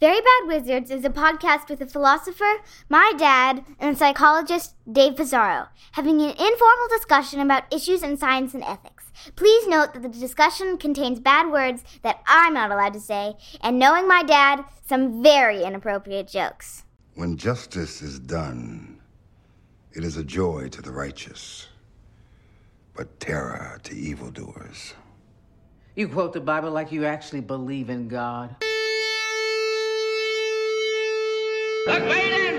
Very Bad Wizards is a podcast with a philosopher, my dad, and psychologist, Dave Pizarro, having an informal discussion about issues in science and ethics. Please note that the discussion contains bad words that I'm not allowed to say, and knowing my dad, some very inappropriate jokes. When justice is done, it is a joy to the righteous, but terror to evildoers. You quote the Bible like you actually believe in God. The great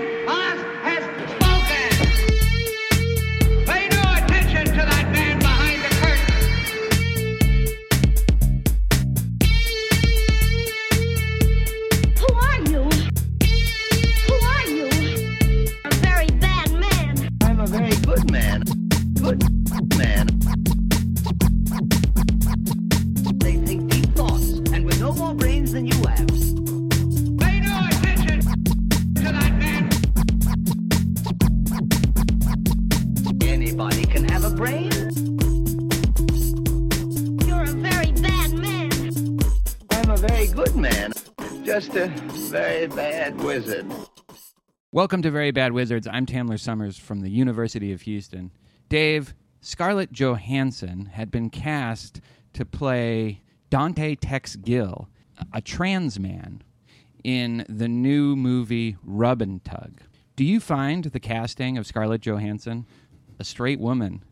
Welcome to Very Bad Wizards. I'm Tamler Sommers from the University of Houston. Dave, Scarlett Johansson had been cast to play Dante Tex Gill, a trans man, in the new movie Rub and Tug. Do you find the casting of Scarlett Johansson, a straight woman,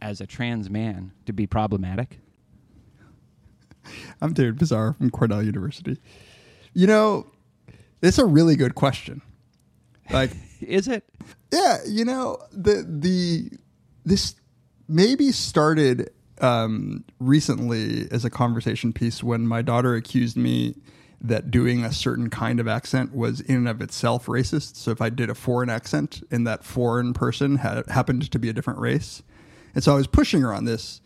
as a trans man, to be problematic? I'm David Pizarro from Cornell University. You know, it's a really good question. Like, Is it? yeah, you know, the the this maybe started um, recently as a conversation piece when my daughter accused me that doing a certain kind of accent was in and of itself racist. So if I did a foreign accent and that foreign person had happened to be a different race, and so I was pushing her on this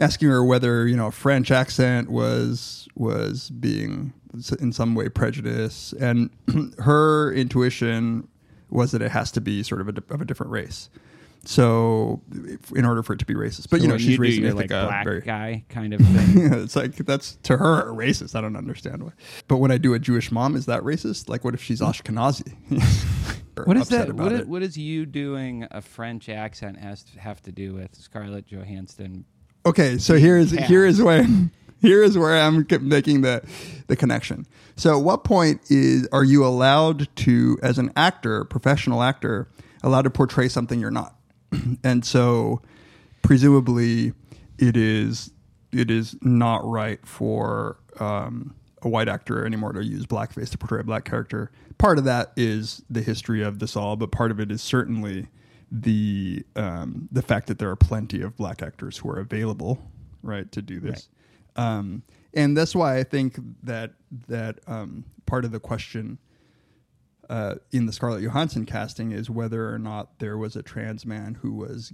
asking her whether you know a French accent was was being in some way prejudice, and her intuition was that it has to be sort of a, of a different race. So, if- in order for it to be racist, but So you know she's raising your, like black very guy kind of thing. it's like that's to her racist. I don't understand why. But when I do a Jewish mom, is that racist? Like, what if she's Ashkenazi? What is that? What is, what is you doing a French accent has to have to do with Scarlett Johansson? Okay, so here is here is where here is where I'm making the the connection. So, at what point is are you allowed to, as an actor, professional actor, allowed to portray something you're not? and so, presumably, it is it is not right for um, a white actor anymore to use blackface to portray a black character. Part of that is the history of this all, but part of it is certainly the um, the fact that there are plenty of black actors who are available, right, to do this. Um, and that's why I think that that um, part of the question uh, in the Scarlett Johansson casting is whether or not there was a trans man who was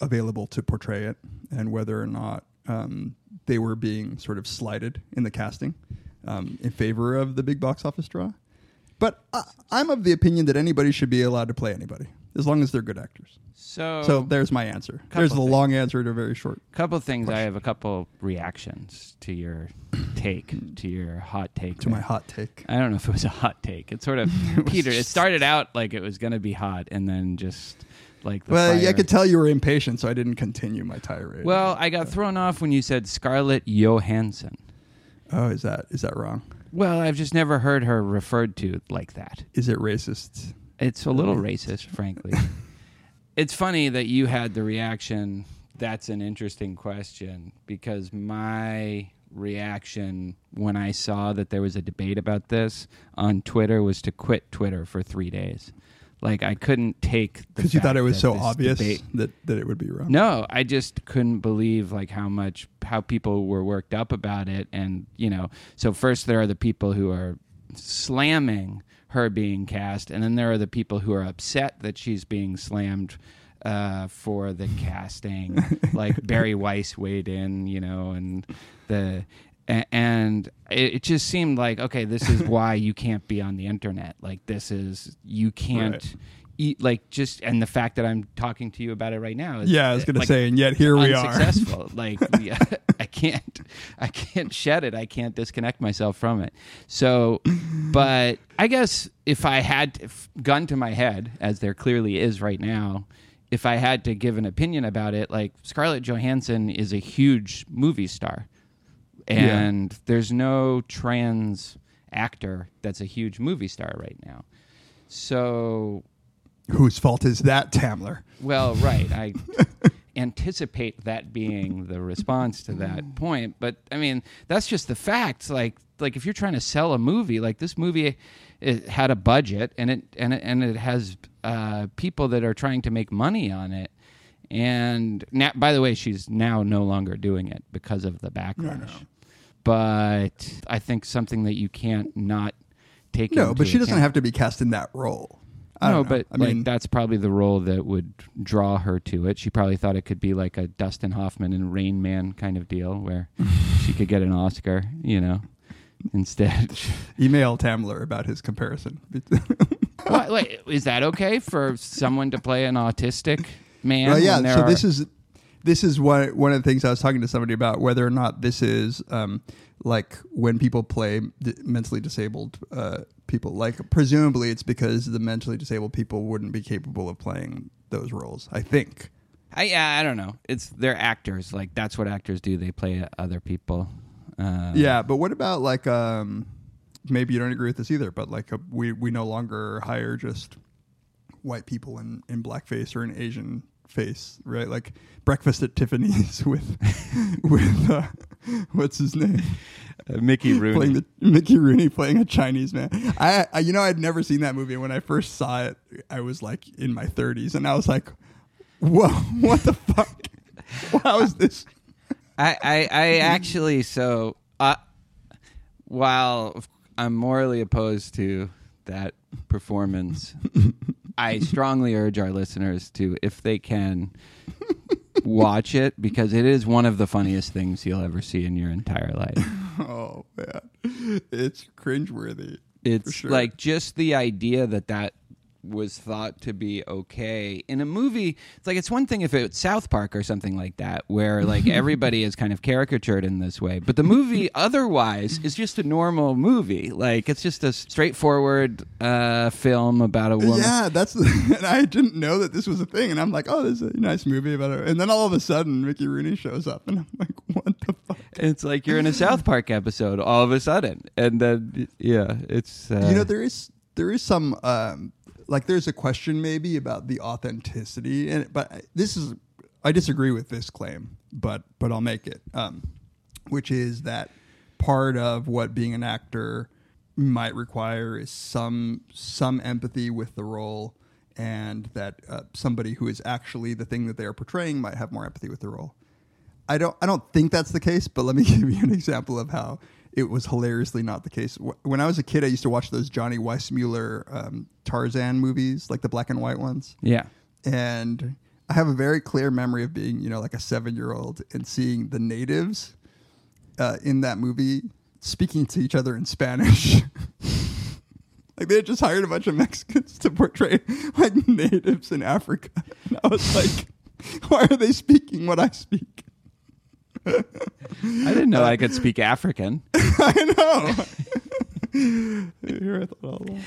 available to portray it, and whether or not um, they were being sort of slighted in the casting um, in favor of the big box office draw. But I, I'm of the opinion that anybody should be allowed to play anybody as long as they're good actors. So, So there's my answer. There's the things. long answer to a very short. couple of things. I have a couple reactions to your take, to your hot take. To my hot take. I don't know if it was a hot take. It sort of Peter. It started out like it was going to be hot, and then just like the Well, yeah, I could tell you were impatient, so I didn't continue my tirade. Well, I got thrown off when you said Scarlett Johansson. oh, is that is that wrong? Well, I've just never heard her referred to like that. Is it racist? It's a little racist, frankly. it's funny that you had the reaction. That's an interesting question because my reaction when I saw that there was a debate about this on Twitter was to quit Twitter for three days. Like I couldn't take Because you thought it was so obvious debate- that, that it would be wrong. no, I just couldn't believe like how much how people were worked up about it, and you know, so first there are the people who are slamming her being cast, and then there are the people who are upset that she's being slammed uh, for the casting. like Bari Weiss weighed in, you know, and the and it, just seemed like okay, this is why you can't be on the internet. Like this is you can't. Right. E- like just and the fact that I'm talking to you about it right now. Is, Yeah, I was gonna like, say, and yet here we are. Successful. like we- I can't, I can't shed it. I can't disconnect myself from it. So, but I guess if I had if, gun to my head, as there clearly is right now, if I had to give an opinion about it, like Scarlett Johansson is a huge movie star, and there's no trans actor that's a huge movie star right now. So Whose fault is that, Tamler? well, right. I anticipate that being the response to that point, but I mean, that's just the facts. Like, like if you're trying to sell a movie, like this movie, it had a budget and it and it, and it has uh, people that are trying to make money on it. And now, by the way, she's now no longer doing it because of the backlash. But I think something that you can't not take. No, but she doesn't have to be cast in that role. I no, but I like mean, that's probably the role that would draw her to it. She probably thought it could be like a Dustin Hoffman and Rain Man kind of deal where she could get an Oscar, you know. Instead, email Tamler about his comparison. what, wait, is that okay for someone to play an autistic man? Well, yeah. So are- this is this is one one of the things I was talking to somebody about whether or not this is um, like when people play d- mentally disabled uh, people. Like presumably it's because the mentally disabled people wouldn't be capable of playing those roles. I think. I yeah, I don't know. It's they're actors. Like that's what actors do. They play other people. Uh, Yeah, but what about like um, maybe you don't agree with this either, but like we we no longer hire just white people in in blackface or in Asian face, right? Like breakfast at Tiffany's with with uh, what's his name? uh, Mickey Rooney. playing the Mickey Rooney playing a Chinese man. I, I you know I'd never seen that movie. When I first saw it, I was like in my 30s, and I was like, "Whoa, what the fuck? How is this?" I, I, I actually so uh, while I'm morally opposed to that performance, I strongly urge our listeners to, if they can, watch it because it is one of the funniest things you'll ever see in your entire life. Oh man, it's cringeworthy. It's sure. like just the idea that that was thought to be okay in a movie. It's like it's one thing if it's South Park or something like that, where like everybody is kind of caricatured in this way, but the movie otherwise is just a normal movie. Like it's just a straightforward uh, film about a woman. Yeah, that's and I didn't know that this was a thing, and I'm like, "Oh, this is a nice movie about it." And then all of a sudden, Mickey Rooney shows up, and I'm like, "What the fuck?" It's like you're in a South Park episode all of a sudden, and then yeah, it's uh, you know there is there is some um, like there's a question maybe about the authenticity and but this is I disagree with this claim but but I'll make it um, which is that part of what being an actor might require is some some empathy with the role and that uh, somebody who is actually the thing that they are portraying might have more empathy with the role. I don't I don't think that's the case, but let me give you an example of how it was hilariously not the case. When I was a kid, I used to watch those Johnny Weissmuller um, Tarzan movies, like the black and white ones. yeah. And I have a very clear memory of being, you know, like a seven year old and seeing the natives uh, in that movie speaking to each other in Spanish. like they had just hired a bunch of Mexicans to portray like natives in Africa. And I was like, why are they speaking what I speak? I didn't know I could speak African. I know. Here I thought all.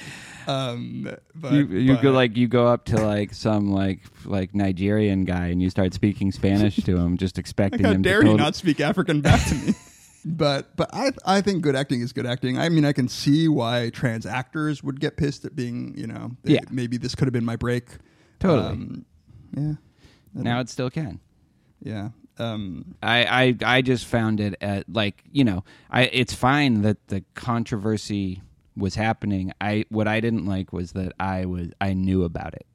Um, but, you you but- go like you go up to like some like like Nigerian guy and you start speaking Spanish to him, just expecting Like, how him dare to you tot- not speak African back to me? but but I I think good acting is good acting. I mean, I can see why trans actors would get pissed at being you know they- Yeah. maybe this could have been my break. Totally. Um, yeah. Now it still can. yeah. Um, I, I I just found it at like you know I it's fine that the controversy was happening. I what I didn't like was that I was I knew about it.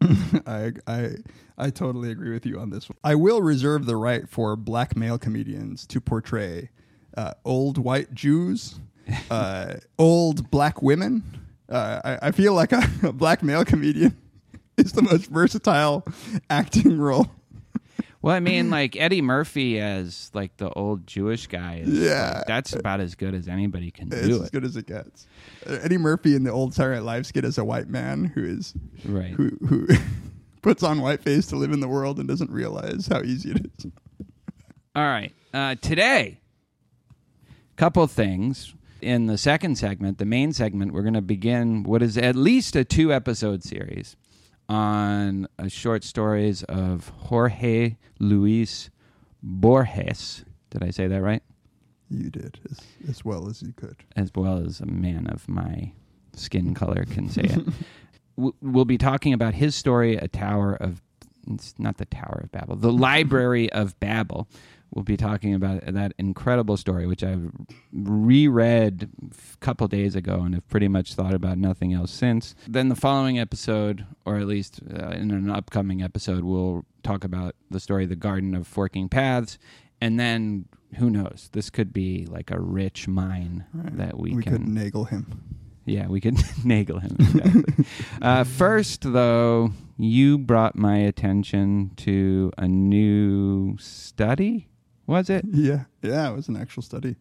I I I totally agree with you on this one. I will reserve the right for black male comedians to portray uh, old white Jews, uh, old black women. Uh, I, I feel like a, a black male comedian is the most versatile acting role. Well, I mean, like Eddie Murphy as like the old Jewish guy. Is, Yeah. like, that's about as good as anybody can It's do as it. good as it gets. Uh, Eddie Murphy in the old Saturday Night Live skit is a white man who is Right. who who puts on white face to live in the world and doesn't realize how easy it is. All right. Uh, today, couple things. In the second segment, the main segment, we're going to begin what is at least a two episode series on uh, short stories of Jorge Luis Borges. Did I say that right? You did as, as well as you could. as well as a man of my skin color can say it. We'll be talking about his story, A Tower of, it's not the Tower of Babel, the Library of Babel. We'll be talking about that incredible story, which I've reread a couple days ago and have pretty much thought about nothing else since. Then the following episode, or at least uh, in an upcoming episode, we'll talk about the story of the Garden of Forking Paths. And then who knows? This could be like a rich mine that we, we can could naggle him. yeah, we could naggle him. Exactly. uh, first, though, you brought my attention to a new study. Was it? Yeah, yeah, it was an actual study.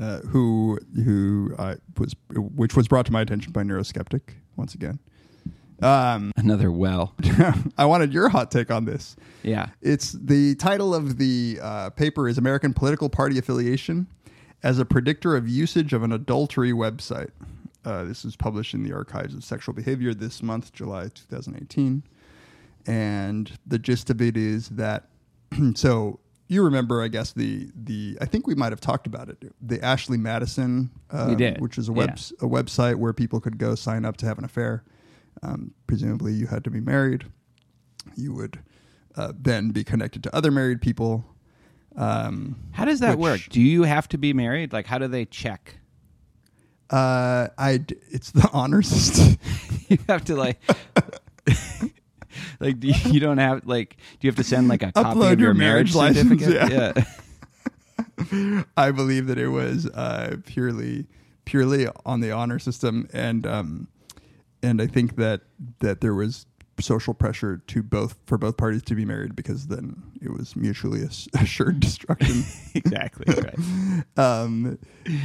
Uh, who who I was which was brought to my attention by Neuroskeptic once again. Um, Another well. I wanted your hot take on this. Yeah. It's the title of the uh, paper is American Political Party Affiliation as a predictor of usage of an adultery website. Uh, this was published in the Archives of Sexual Behavior this month, July 2018. And the gist of it is that, so you remember, I guess the the I think we might have talked about it. The Ashley Madison, uh, did, which is a web yeah. a website where people could go sign up to have an affair. Um, presumably, you had to be married. You would uh, then be connected to other married people. Um, How does that Which- work? Do you have to be married? Like, how do they check? uh, I it's the honor system. you have to like. Like do you, you don't have like do you have to send like a copy Upload of your, your marriage, marriage license, certificate? yeah. I believe that it was uh, purely purely on the honor system, and um, and I think that that there was social pressure to both for both parties to be married because then it was mutually assured destruction. exactly right. um,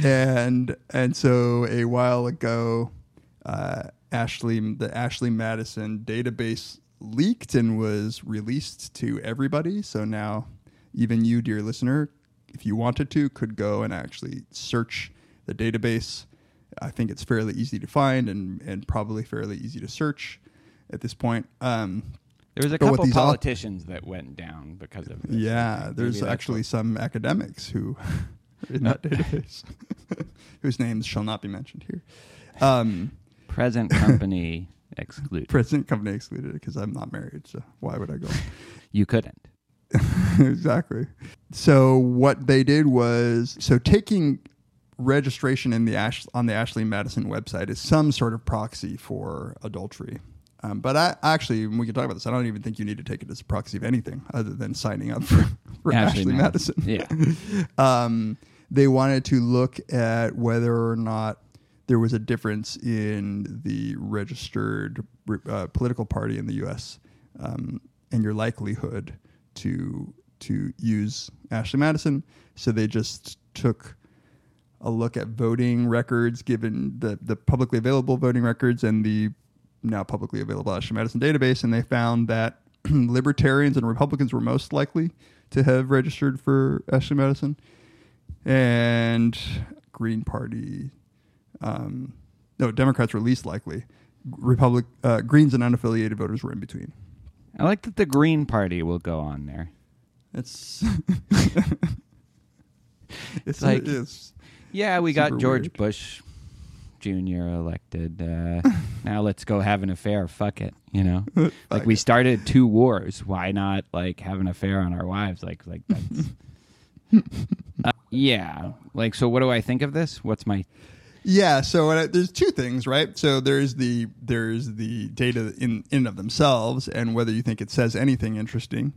and and so a while ago, uh, Ashley the Ashley Madison database leaked and was released to everybody. So now, even you, dear listener, if you wanted to, could go and actually search the database. I think it's fairly easy to find and and probably fairly easy to search at this point. Um, There was a couple au- politicians that went down because of this. yeah, there's actually some academics who in that database, whose names shall not be mentioned here. Um, present company excluded. President company excluded because I'm not married, so why would I go? You couldn't. exactly. So what they did was so taking registration in the Ash, on the Ashley Madison website is some sort of proxy for adultery. Um, but I actually, when we can talk about this, I don't even think you need to take it as a proxy of anything other than signing up for, for Ashley Ashley, Madison. Madison. Yeah. um, they wanted to look at whether or not there was a difference in the registered uh, political party in the U.S. Um, and your likelihood to to use Ashley Madison. So they just took a look at voting records, given the the publicly available voting records and the now publicly available Ashley Madison database, and they found that libertarians and Republicans were most likely to have registered for Ashley Madison, and Green Party, um, no, Democrats were least likely. Republic, uh, Greens and unaffiliated voters were in between. I like that the Green Party will go on there. It's it's like- it's Yeah, we got George weird. Bush Jr. elected. Uh, now let's go have an affair. Fuck it, you know. like we started two wars. Why not like have an affair on our wives? Like like that's. uh, yeah. Like so. What do I think of this? What's my Yeah, so uh, there's two things, right? So there's the there's the data in in and of themselves, and whether you think it says anything interesting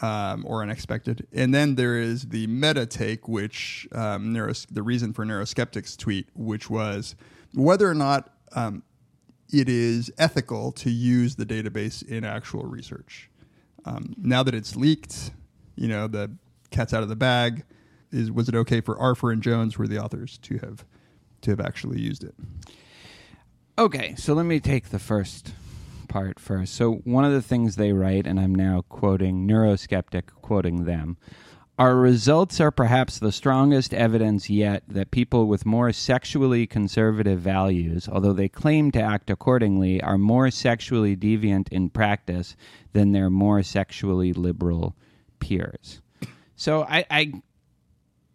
um, or unexpected, and then there is the meta take, which um, neuros- the reason for Neuroskeptics tweet, which was whether or not um, it is ethical to use the database in actual research. Um, now that it's leaked, you know, the cat's out of the bag. Is was it okay for Arfer and Jones, were the authors, to have to have actually used it? Okay, so let me take the first part first. So, one of the things they write, and I'm now quoting Neuroskeptic, quoting them our results are perhaps the strongest evidence yet that people with more sexually conservative values, although they claim to act accordingly, are more sexually deviant in practice than their more sexually liberal peers. So, I, I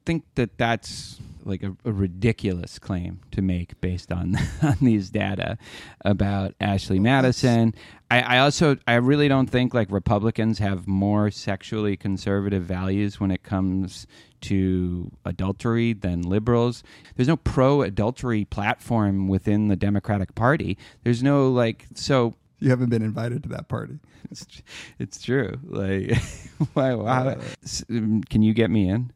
think that that's like a, a ridiculous claim to make based on on these data about Ashley Madison. I, I also I really don't think like Republicans have more sexually conservative values when it comes to adultery than liberals. There's no pro adultery platform within the Democratic Party. There's no like so You haven't been invited to that party. it's, it's true. Like, why, why, s- um, can you get me in?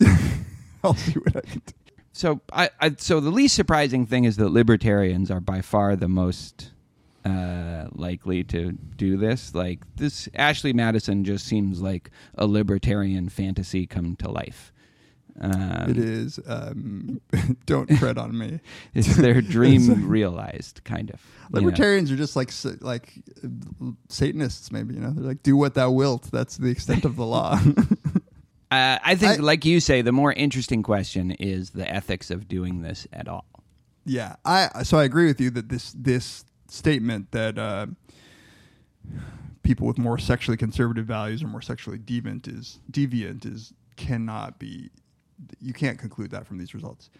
I'll see what I can do. So, I, I so the least surprising thing is that libertarians are by far the most uh, likely to do this. Like this, Ashley Madison just seems like a libertarian fantasy come to life. Um, It is. Um, don't tread on me. It's their dream realized, kind of. you know? Libertarians are just like like Satanists, maybe. You know, they're like, "Do what thou wilt." That's the extent of the law. Uh, I think, I- like you say, the more interesting question is the ethics of doing this at all. yeah, I so I agree with you that this this statement that uh, people with more sexually conservative values or more sexually deviant is deviant is cannot be. You can't conclude that from these results.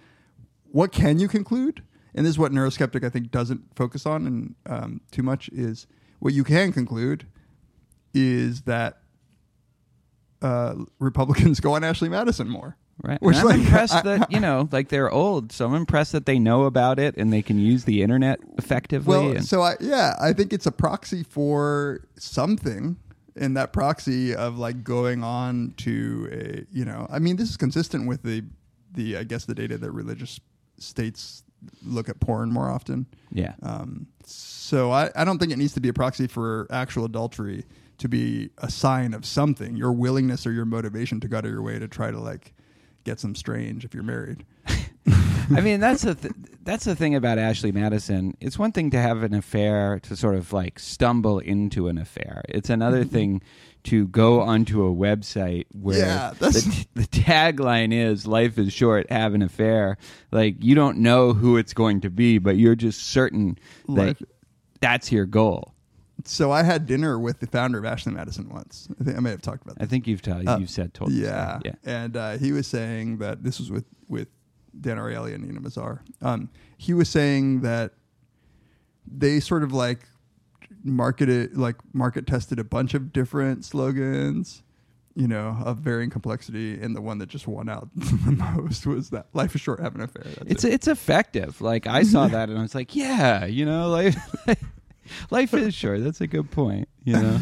What can you conclude? And this is what neuroskeptic I think doesn't focus on and um, too much is what you can conclude is that uh, Republicans go on Ashley Madison more. Right. Which, I'm like, impressed I- that, you know, like they're old. So I'm impressed that they know about it and they can use the internet effectively. Well, and- so I yeah, I think it's a proxy for something. And that proxy of like going on to a you know, I mean, this is consistent with the the I guess the data that religious states look at porn more often. yeah. Um, so I, I don't think it needs to be a proxy for actual adultery to be a sign of something, your willingness or your motivation to go out of your way to try to like get some strange if you're married. I mean, that's the th- that's the thing about Ashley Madison. It's one thing to have an affair, to sort of like stumble into an affair. It's another Mm-hmm. thing to go onto a website where Yeah, the, the tagline is "Life is short, have an affair." Like you don't know who it's going to be, but you're just certain that Life- that's your goal. So I had dinner with the founder of Ashley Madison once. I think I may have talked about That. I think you've told Uh, you've said told yeah, yeah. And uh, he was saying that this was with with Dan Ariely and Nina Mazar. Um, he was saying that they sort of like marketed, like market tested a bunch of different slogans, you know, of varying complexity, and the one that just won out the most was that "Life is short, have an affair." That's It's it. it's effective. Like I saw that and I was like, yeah, you know, life life is short. That's a good point. You know,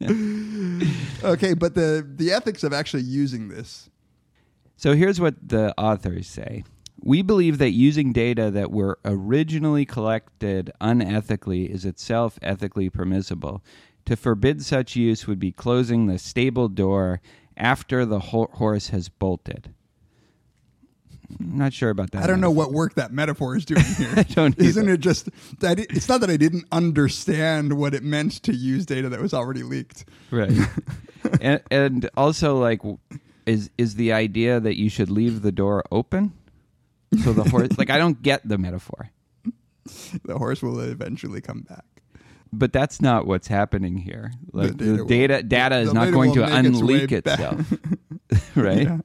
okay, but the the ethics of actually using this. so here's what the authors say. We believe that using data that were originally collected unethically is itself ethically permissible. To forbid such use would be closing the stable door after the ho- horse has bolted. I'm not sure about that. I don't know metaphor. what work that metaphor is doing here. I don't Isn't either. it just that? It, it's not that I didn't understand what it meant to use data that was already leaked. right and, and also like is is the idea that you should leave the door open so the horse like i don't get the metaphor The horse will eventually come back. but that's not what's happening here like The the data data will- data, is not going to its unleak itself right Yeah.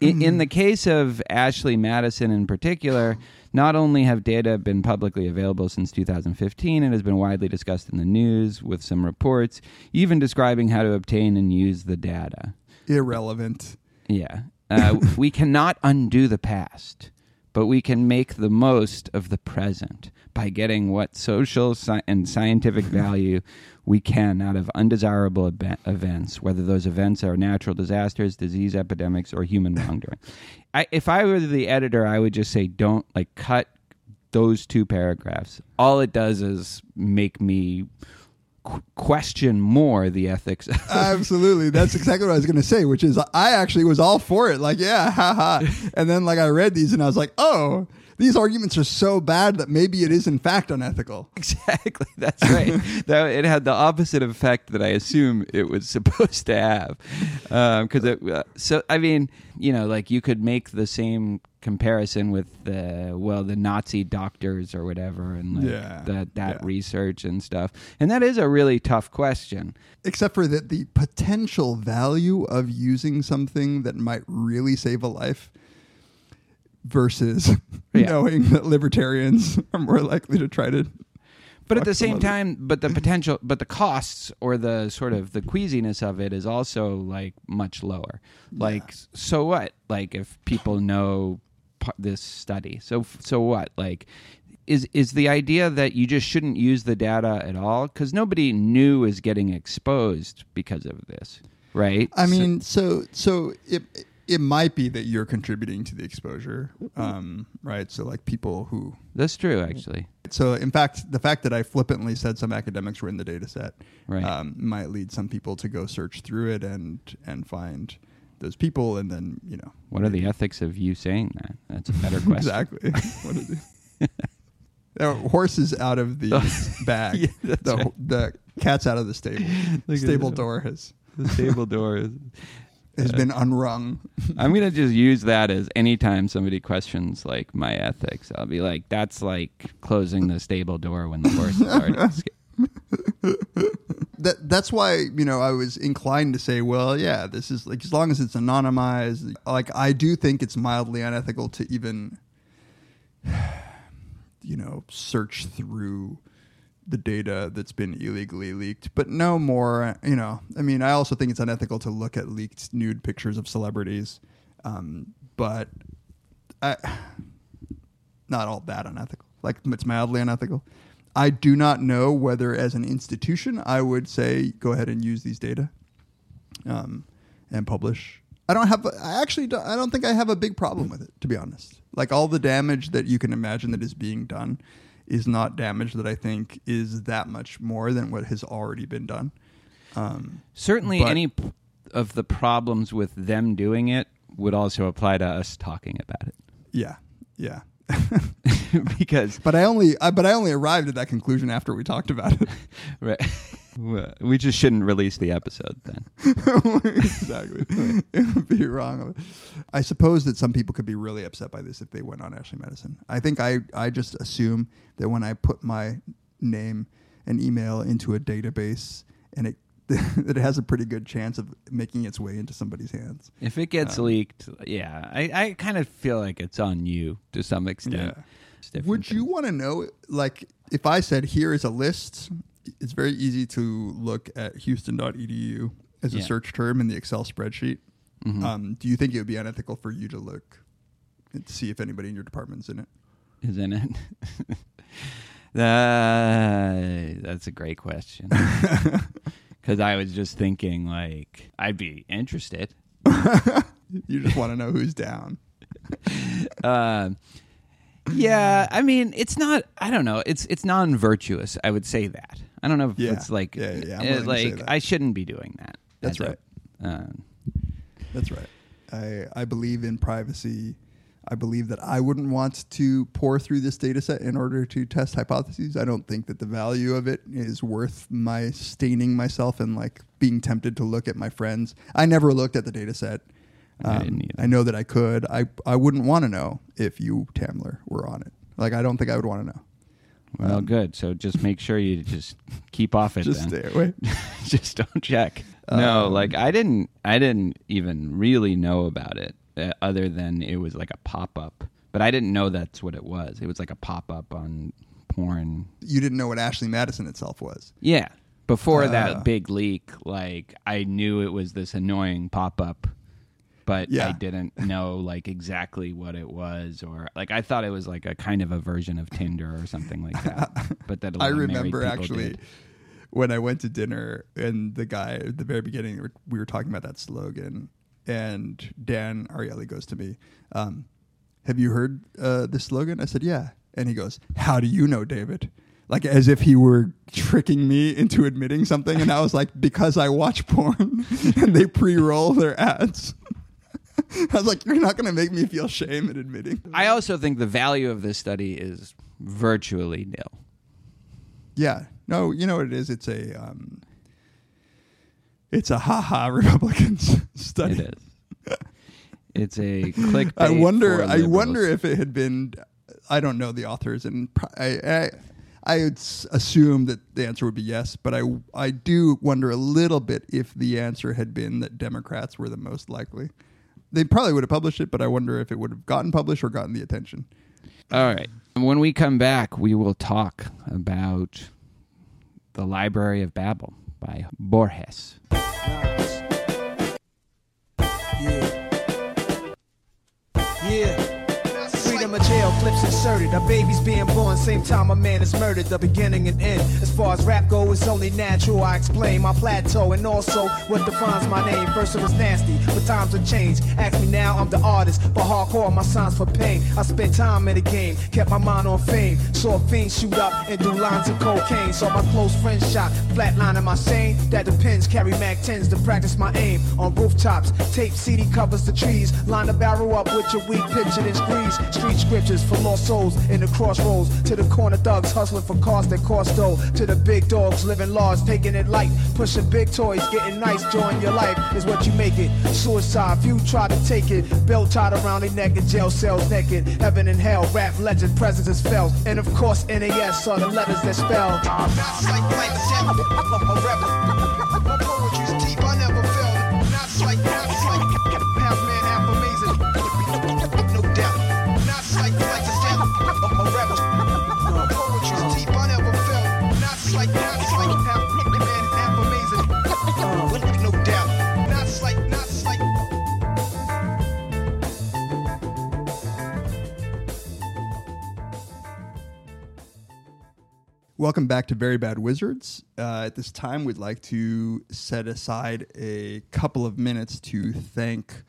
In, in the case of Ashley Madison in particular, not only have data been publicly available since 2015, it has been widely discussed in the news with some reports, even describing how to obtain and use the data. Irrelevant. Yeah. Uh, we cannot undo the past, but we can make the most of the present by getting what social sci- and scientific value we can out of undesirable events, whether those events are natural disasters, disease epidemics, or human wrongdoing. I, if I were the editor, I would just say, don't like cut those two paragraphs. All it does is make me qu- question more the ethics. Absolutely. That's exactly what I was going to say, which is I actually was all for it. Like, yeah, haha. And then like I read these and I was like, oh, these arguments are so bad that maybe it is in fact unethical. exactly. That's right. that it had the opposite effect that I assume it was supposed to have. Because it, uh, so I mean, you know, like you could make the same comparison with the well, the Nazi doctors or whatever, and like Yeah, the, that yeah. research and stuff. And that is a really tough question. Except for that the potential value of using something that might really save a life versus Yeah. knowing that libertarians are more likely to try to But at the same time, but the potential, but the costs or the sort of the queasiness of it is also like much lower. Like, so what? Like, if people know this study, so so what? Like, is is the idea that you just shouldn't use the data at all because nobody new is getting exposed because of this, right? I So- mean, so so it it might be that you're contributing to the exposure, um, right? So like people who, that's true, actually. so in fact, the fact that I flippantly said some academics were in the data set, Right. um, might lead some people to go search through it and and find those people, and then you know What are the ethics of you saying that? That's a better question. exactly what is it? Uh, horse is out of the bag. Yeah, the, right. the cat's out of the stable. Stable door has The stable door is. Has been unrung. I'm gonna just use that as anytime somebody questions like my ethics, I'll be like, "That's like closing the stable door when the horse is already escaped." that that's why you know I was inclined to say, well, yeah, this is like as long as it's anonymized. Like I do think it's mildly unethical to even, you know, search through the data that's been illegally leaked, but no more. You know, I mean, I also think it's unethical to look at leaked nude pictures of celebrities, um, but I, not all that unethical. Like it's mildly unethical. I do not know whether, as an institution, I would say go ahead and use these data um, and publish. I don't have. I actually. Don't, I don't think I have a big problem with it, to be honest. Like all the damage that you can imagine that is being done is not damage that I think is that much more than what has already been done. Um, Certainly, any p- of the problems with them doing it would also apply to us talking about it. yeah, yeah. because But I only. I, but I only arrived at that conclusion after we talked about it. right, we just shouldn't release the episode then. exactly. it would be wrong. I suppose that some people could be really upset by this if they went on Ashley Madison. I think I, I just assume that when I put my name and email into a database and it that it has a pretty good chance of making its way into somebody's hands. If it gets um, leaked, yeah, I, I kind of feel like it's on you to some extent. Yeah. Would you want to know, like, if I said here is a list, it's very easy to look at houston.edu as a Yeah. search term in the Excel spreadsheet. Mhm. Um, do you think it would be unethical for you to look and see if anybody in your department's in it? is in it? Uh, that's a great question. Because I was just thinking, like, I'd be interested. You just want to know who's down. Uh, yeah, I mean, it's not. I don't know. It's it's non-virtuous. I would say that. I don't know if Yeah. it's like Yeah, yeah, yeah, I'm willing to say like. I shouldn't be doing that. That's right. um, That's right. I I believe in privacy. I believe that I wouldn't want to pour through this data set in order to test hypotheses. I don't think that the value of it is worth my staining myself and like being tempted to look at my friends. I never looked at the data set. I Um, didn't. I know that I could. I I wouldn't want to know if you Tamler were on it. Like I don't think I would want to know. Well, good. So just make sure you just keep off it. Just then. stay away. just don't check. No, Um, like I didn't. I didn't even really know about it, uh, other than it was like a pop up. But I didn't know that's what it was. It was like a pop up on porn. You didn't know what Ashley Madison itself was. Yeah. Before Uh. that big leak, like I knew it was this annoying pop up, but Yeah. I didn't know like exactly what it was, or like I thought it was like a kind of a version of Tinder or something like that. But that a I remember actually did. when I went to dinner and the guy at the very beginning we were talking about that slogan and Dan Ariely goes to me, um, "Have you heard uh, this slogan?" I said, "Yeah," and he goes, "How do you know, David?" like as if he were tricking me into admitting something. And I was like, because I watch porn and they pre roll their ads. I was like, you're not going to make me feel shame in admitting. I also think the value of this study is virtually nil. Yeah. No, you know what it is? It's a um, it's a haha Republicans study. It is. It's a clickbait. I wonder. I wonder if it had been. I don't know the authors, and I, I, I would assume that the answer would be yes. But I, I do wonder a little bit if the answer had been that Democrats were the most likely. They probably would have published it, but I wonder if it would have gotten published or gotten the attention. All right. When we come back, we will talk about the Library of Babel by Borges. Yeah. Of jail, clips inserted. A baby's being born, same time a man is murdered. The beginning and end. As far as rap go, it's only natural. I explain my plateau and also what defines my name. First it was nasty, but times have changed. Ask me now, I'm the artist. For hardcore, my signs for pain. I spent time in the game, kept my mind on fame. Saw fiends shoot up and do lines of cocaine. Saw my close friends shot, flatlining my sane. That depends, carry Mac 10s to practice my aim. On rooftops, tape CD covers the trees. Line the barrel up with your weak picture and squeeze. Street scriptures for lost souls in the crossroads. To the corner thugs hustling for cars that cost dough. To the big dogs living large, taking it light. Pushing big toys, getting nice, join your life is what you make it. Suicide, few try to take it. Belt tied around their neck in jail cells naked. Heaven and hell, rap legend, presence is felt. And of course, NAS are the letters that spell. Not like like a rebel. My poetry's deep, I never. Not like, Welcome back to Very Bad Wizards. Uh, at this time, we'd like to set aside a couple of minutes to thank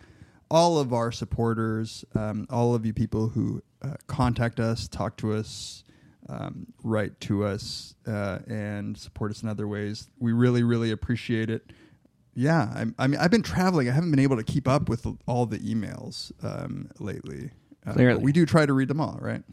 all of our supporters, um, all of you people who uh, contact us, talk to us, um, write to us, uh, and support us in other ways. We really, really appreciate it. Yeah, I'm, I mean, I've been traveling. I haven't been able to keep up with all the emails um, lately. Uh, Clearly. we do try to read them all, right?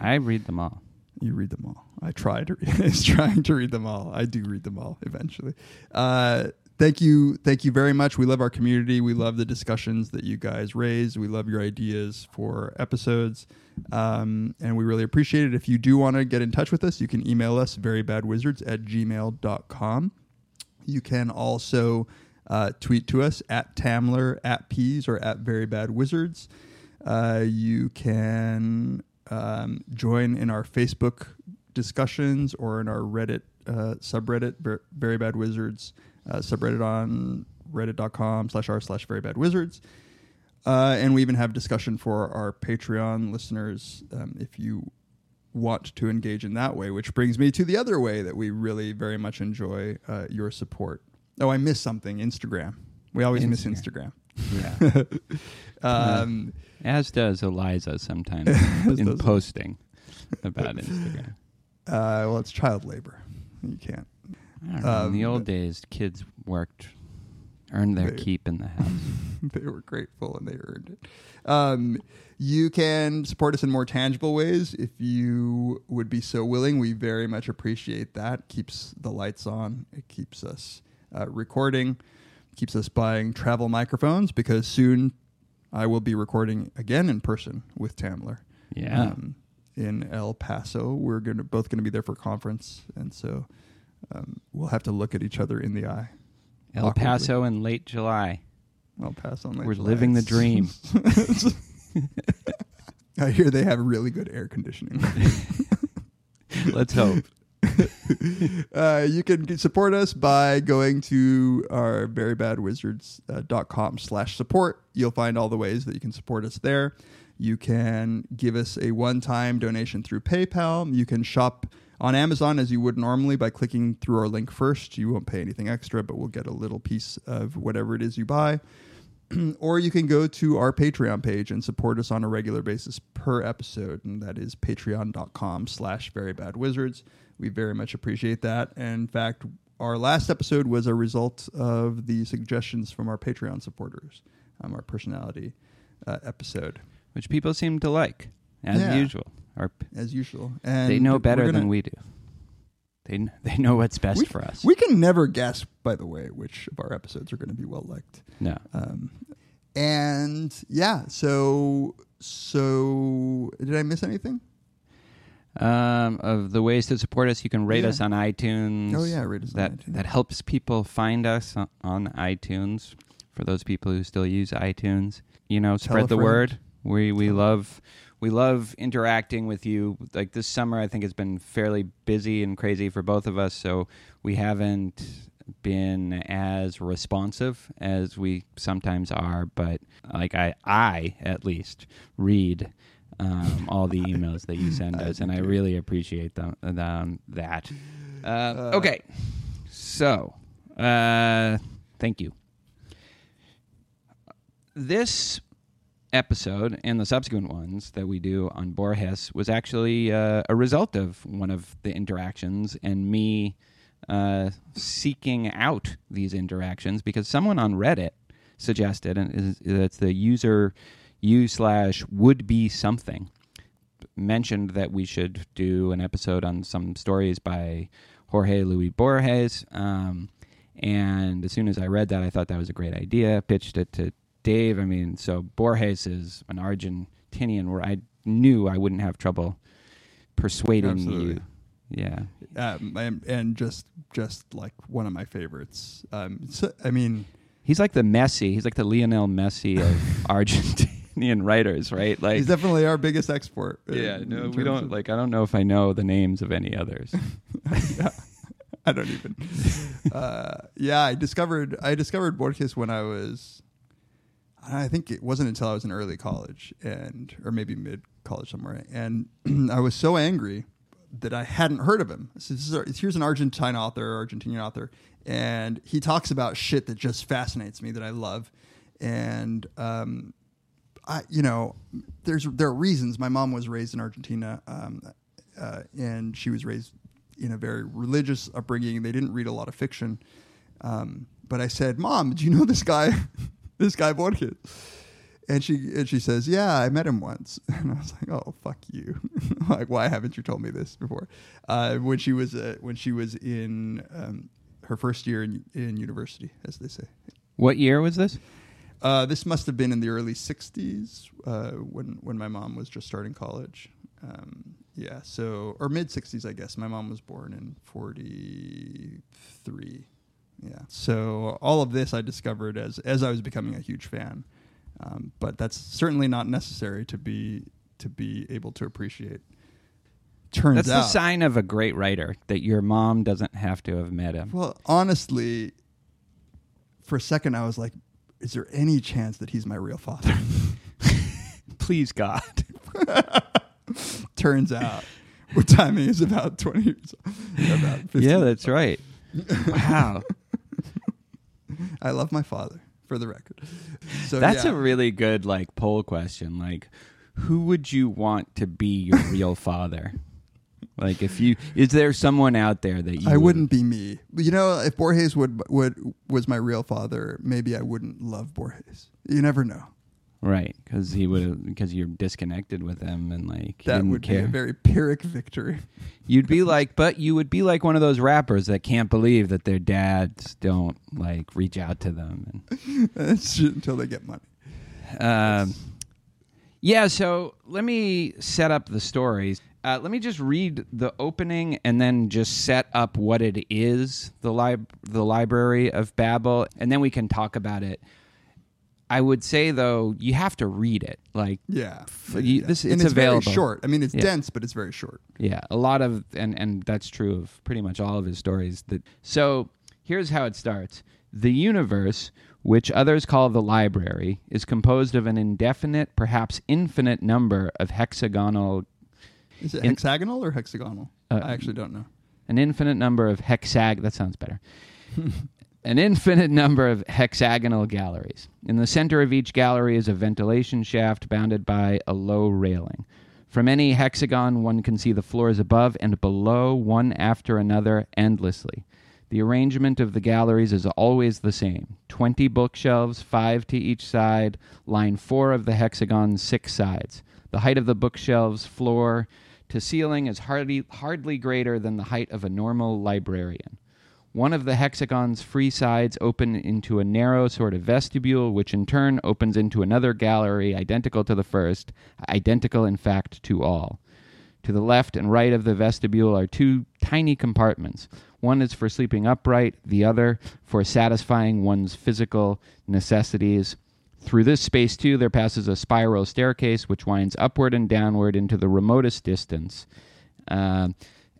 I read them all. You read them all. I try to read. It's trying to read them all. I do read them all eventually. Uh, thank you, thank you very much. We love our community. We love the discussions that you guys raise. We love your ideas for episodes, um, and we really appreciate it. If you do want to get in touch with us, you can email us verybadwizards at gmail.com. You can also uh, tweet to us at Tamler, at Peez, or at Very Bad Wizards. Uh, you can um, join in our Facebook discussions or in our Reddit uh, subreddit, Ver- Very Bad Wizards uh, subreddit on reddit.com slash r slash Very Bad Wizards. Uh, and we even have discussion for our Patreon listeners um, if you want to engage in that way, which brings me to the other way that we really very much enjoy uh, your support. Oh, I missed something Instagram. We always miss Instagram. Yeah. Um, As does Eliza sometimes in does- posting about Instagram. uh, well, it's child labor. You can't. I don't know. in the Um, old days, kids worked, earned their They- keep in the house. they were grateful and they earned it. Um, you can support us in more tangible ways if you would be so willing. We very much appreciate that. Keeps the lights on. It keeps us uh, recording. Keeps us buying travel microphones because soon I will be recording again in person with Tamler. Yeah. Um, in El Paso, we're gonna both gonna be there for conference, and so um, we'll have to look at each other in the eye. El awkwardly. Paso in late July. El Paso. in late July. We're July. living the dream. I hear they have really good air conditioning. Let's hope. uh, you can support us by going to our verybadwizards.com slash support. You'll find all the ways that you can support us there. You can give us a one-time donation through PayPal. You can shop on Amazon as you would normally by clicking through our link first. You won't pay anything extra, but we'll get a little piece of whatever it is you buy. or you can go to our Patreon page and support us on a regular basis per episode, and that is patreon.com slash very bad wizards. We very much appreciate that. And in fact, our last episode was a result of the suggestions from our Patreon supporters, um, our personality uh, episode, which people seem to like, as Yeah. usual. Or as usual. And they know better gonna- than we do. They kn- they know what's best we, for us. We can never guess, by the way, which of our episodes are going to be well liked. no. Um, and yeah, so so did I miss anything? Um, of the ways to support us, you can rate Yeah. us on iTunes. Oh, yeah, rate us on that iTunes. that helps people find us on, on iTunes. For those people who still use iTunes, you know, Tell spread the friend. word. We we love we love interacting with you. Like this summer, I think has been fairly busy and crazy for both of us. So we haven't been as responsive as we sometimes are. But like I I at least read um, all the emails that you send us, and I really appreciate them, them that. Uh, okay, so uh, thank you. This episode and the subsequent ones that we do on Borges was actually uh, a result of one of the interactions and me uh, seeking out these interactions because someone on Reddit suggested, and is- it's the user u slash would be something mentioned that we should do an episode on some stories by Jorge Luis Borges. Um, and as soon as I read that, I thought that was a great idea. Pitched it to Dave. I mean, so Borges is an Argentinian where I knew I wouldn't have trouble persuading Absolutely. you. Yeah. Um, and, and just just like one of my favorites. Um, so, I mean, He's like the Messi. He's like the Lionel Messi of Argentinian writers, right? Like he's definitely our biggest export. uh, Yeah, in no, we don't of- like I don't know if I know the names of any others. I don't even. uh, yeah, I discovered I discovered Borges when I was. I think it wasn't until I was in early college and or maybe mid college somewhere, and I was so angry that I hadn't heard of him. So this is here's an Argentine author, Argentinian author, and he talks about shit that just fascinates me that I love, and um, I, you know, there's there are reasons. My mom was raised in Argentina, um, uh, and she was raised in a very religious upbringing. They didn't read a lot of fiction, um, but I said, "Mom, do you know this guy, this guy Borges?" And she and she says, "Yeah, I met him once." And I was like, "Oh, fuck you! like, why haven't you told me this before?" Uh, when she was uh, when she was in um, her first year in, in university, as they say. what year was this? Uh, this must have been in the early '60s uh, when when my mom was just starting college. Um, yeah, so or mid '60s, I guess. My mom was born in '43. Yeah, so all of this I discovered as as I was becoming a huge fan. Um, but that's certainly not necessary to be to be able to appreciate. Turns out. That's out, the sign of a great writer that your mom doesn't have to have met him. Well, honestly, for a second I was like, "Is there any chance that he's my real father?" Please God. Turns out, what timing is about twenty years. About 15. yeah, that's right. Wow. I love my father, for the record. So That's yeah. a really good like poll question. Like who would you want to be your real father? Like if you is there someone out there that you I would- wouldn't be me. You know, if Borges would would was my real father, maybe I wouldn't love Borges. You never know. Right, because he would because you're disconnected with him and like That would care. be a very pyrrhic victory. You'd be like, but you would be like one of those rappers that can't believe that their dads don't like reach out to them. Ju- until they get money. And, um, yeah, so let me set up the stories. Uh, let me just read the opening and then just set up what it is the lib- the Library of Babel, and then we can talk about it. I would say though, you have to read it. Like, Yeah, f- you- this and it's, it's available. very short. I mean, it's Yeah. dense, but it's very short. Yeah, a lot of and and that's true of pretty much all of his stories. That so here's how it starts: the universe, which others call the library, is composed of an indefinite, perhaps infinite number of hexagonal, Is it In- hexagonal or hexagonal? Uh, I actually don't know. an infinite number of hexag. That sounds better. an infinite number of hexagonal galleries. In the center of each gallery is a ventilation shaft bounded by a low railing. From any hexagon, one can see the floors above and below, one after another, endlessly. The arrangement of the galleries is always the same 20 bookshelves, five to each side, line four of the hexagon's six sides. The height of the bookshelves, floor to ceiling, is hardly, hardly greater than the height of a normal librarian. One of the hexagon's free sides open into a narrow sort of vestibule, which in turn opens into another gallery identical to the first, identical in fact to all. To the left and right of the vestibule are two tiny compartments. One is for sleeping upright, the other for satisfying one's physical necessities. Through this space, too, there passes a spiral staircase which winds upward and downward into the remotest distance. Uh,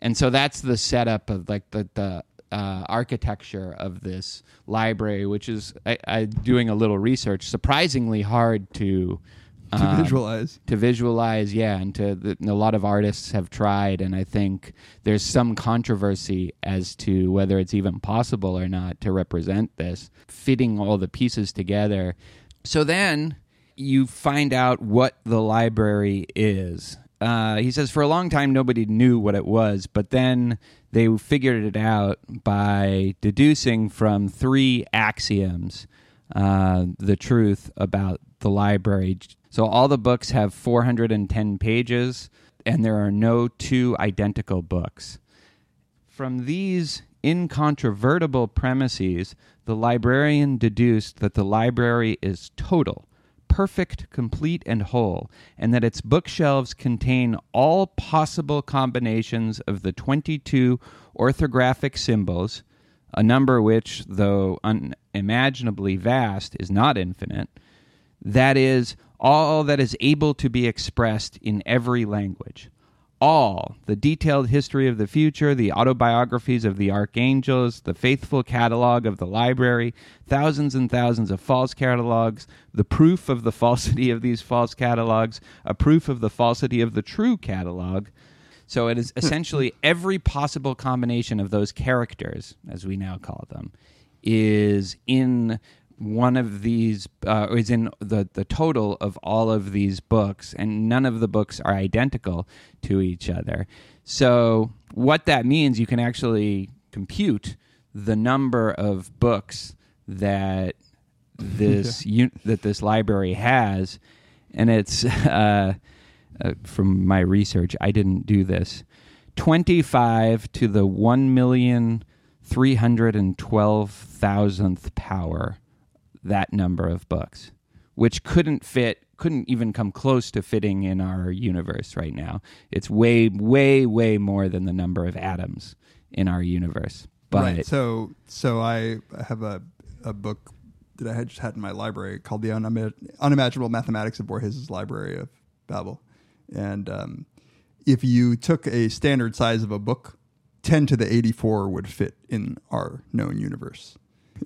and so that's the setup of like the, the uh, architecture of this library, which is I, I doing a little research, surprisingly hard to To um, visualize. to visualize yeah and to the, a lot of artists have tried and i think there's some controversy as to whether it's even possible or not to represent this fitting all the pieces together so then you find out what the library is uh, he says for a long time nobody knew what it was but then they figured it out by deducing from three axioms uh, the truth about the library. So all the books have 410 pages, and there are no two identical books. From these incontrovertible premises, the librarian deduced that the library is total, perfect, complete, and whole, and that its bookshelves contain all possible combinations of the 22 orthographic symbols, a number which, though unimaginably vast, is not infinite. That is, all that is able to be expressed in every language. All the detailed history of the future, the autobiographies of the archangels, the faithful catalog of the library, thousands and thousands of false catalogs, the proof of the falsity of these false catalogs, a proof of the falsity of the true catalog. So it is essentially every possible combination of those characters, as we now call them, is in one of these uh, is in the the total of all of these books and none of the books are identical to each other. So what that means you can actually compute the number of books that this un- that this library has. And it's uh, uh, from my research I didn't do this. 25 to the one million three hundred and twelve thousandth power that number of books, which couldn't fit, couldn't even come close to fitting in our universe right now. It's way, way, way more than the number of atoms in our universe. But right. So so I have a a book that I had just had in my library called The Unima- Unimaginable Mathematics of Borges' Library of Babel, and um, if you took a standard size of a book, ten to the eighty four would fit in our known universe.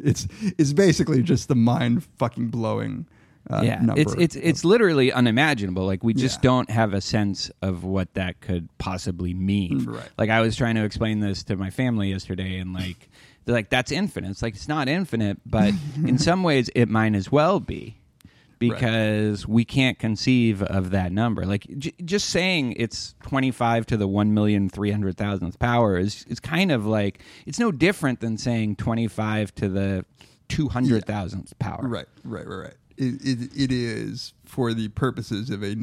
It's it's basically just the mind fucking blowing. Uh, yeah, number it's it's of- it's literally unimaginable. Like we just Yeah. don't have a sense of what that could possibly mean. Right. Like I was trying to explain this to my family yesterday, and like they're like, "That's infinite." It's like it's not infinite, but in some ways it might as well be because we can't conceive of that number. Like j- just saying it's twenty five to the one million three hundred thousandth power is is kind of like it's no different than saying twenty five to the two hundred thousandth power. Right, right, right, right. It, it, it is for the purposes of a,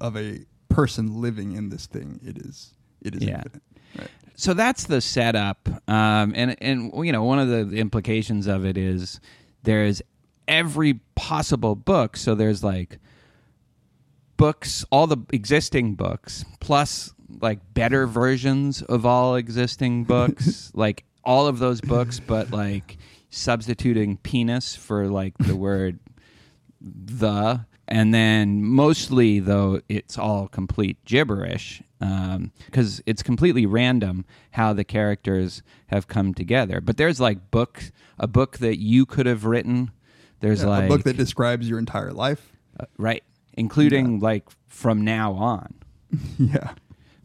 of a person living in this thing. It is it is Yeah. infinite. Right. so that's the setup um, and and you know one of the implications of it is there's every possible book. So there's like books all the existing books plus like better versions of all existing books. Like all of those books but like substituting penis for like the word the. And then mostly though it's all complete gibberish um, because it's completely random how the characters have come together. But there's like book a book that you could have written there's Yeah, like a book that describes your entire life. uh, right including like from now on Yeah.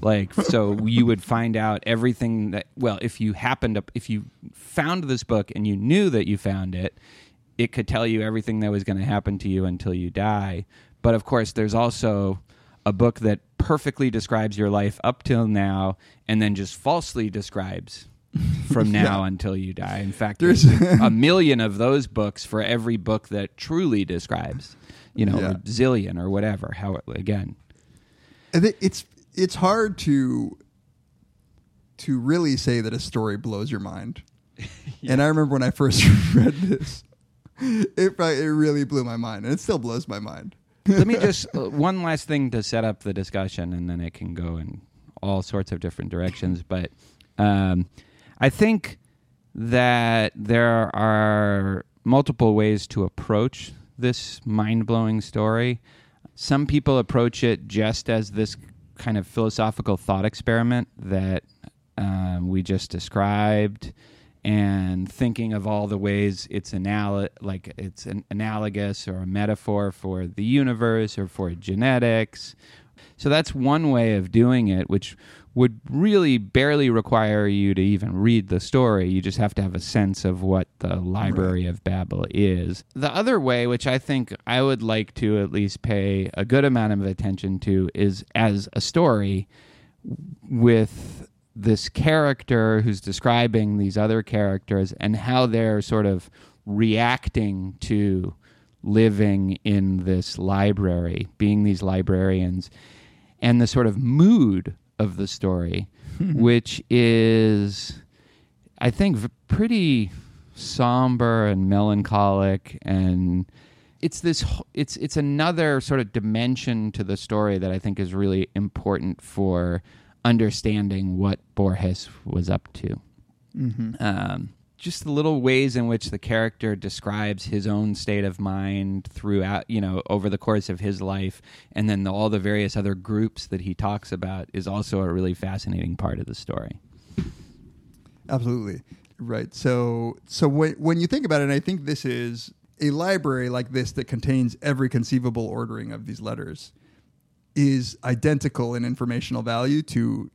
Like, so you would find out everything that, well, if you happened to, if you found this book and you knew that you found it, it could tell you everything that was going to happen to you until you die. But of course, there's also a book that perfectly describes your life up till now and then just falsely describes from now until you die. In fact, there's, There's- a million of those books for every book that truly describes, you know, Yeah. a zillion or whatever. How it, again? It's it's hard to to really say that a story blows your mind. And I remember when I first read this, it it really blew my mind, and it still blows my mind. Let me just uh, one last thing to set up the discussion, and then it can go in all sorts of different directions. But um, I think that there are multiple ways to approach this mind blowing story. Some people approach it just as this kind of philosophical thought experiment that um, we just described, and thinking of all the ways it's like it's an analogous or a metaphor for the universe or for genetics. So that's one way of doing it, which would really barely require you to even read the story. You just have to have a sense of what the Library of Babel is. The other way, which I think I would like to at least pay a good amount of attention to, is as a story with this character who's describing these other characters and how they're sort of reacting to living in this library, being these librarians, and the sort of mood of the story, which is, I think, pretty somber and melancholic and it's this it's it's another sort of dimension to the story that I think is really important for understanding what Borges was up to. Um, just the little ways in which the character describes his own state of mind throughout, you know, over the course of his life, and then the, all the various other groups that he talks about is also a really fascinating part of the story. Absolutely. Right. So so when when you think about it, I think this is a library like this that contains every conceivable ordering of these letters is identical in informational value to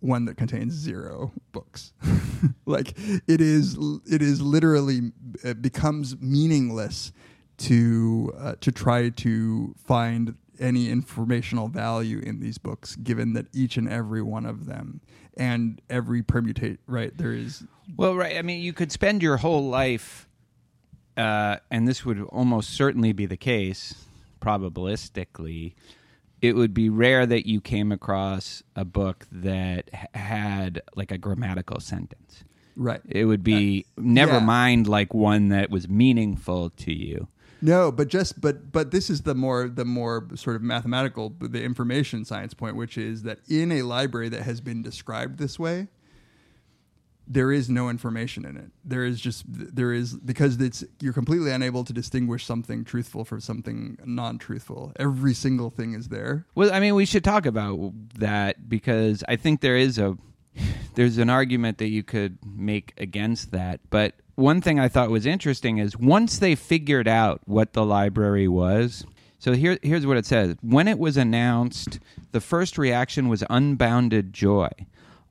one that contains zero books. like it is it is literally it becomes meaningless to uh, to try to find any informational value in these books given that each and every one of them and every permutate right there is Well, right. I mean, you could spend your whole life, uh, and this would almost certainly be the case, probabilistically. It would be rare that you came across a book that had like a grammatical sentence. right It would be never yeah. mind like one that was meaningful to you. No, but just but but this is the more the more sort of mathematical the information science point, which is that in a library that has been described this way, there is no information in it. There is just there is because it's you're completely unable to distinguish something truthful from something non-truthful. Every single thing is there. Well, I mean, we should talk about that because I think there is a there's an argument that you could make against that. But one thing I thought was interesting is once they figured out what the library was. So here, here's what it says. When it was announced, the first reaction was unbounded joy.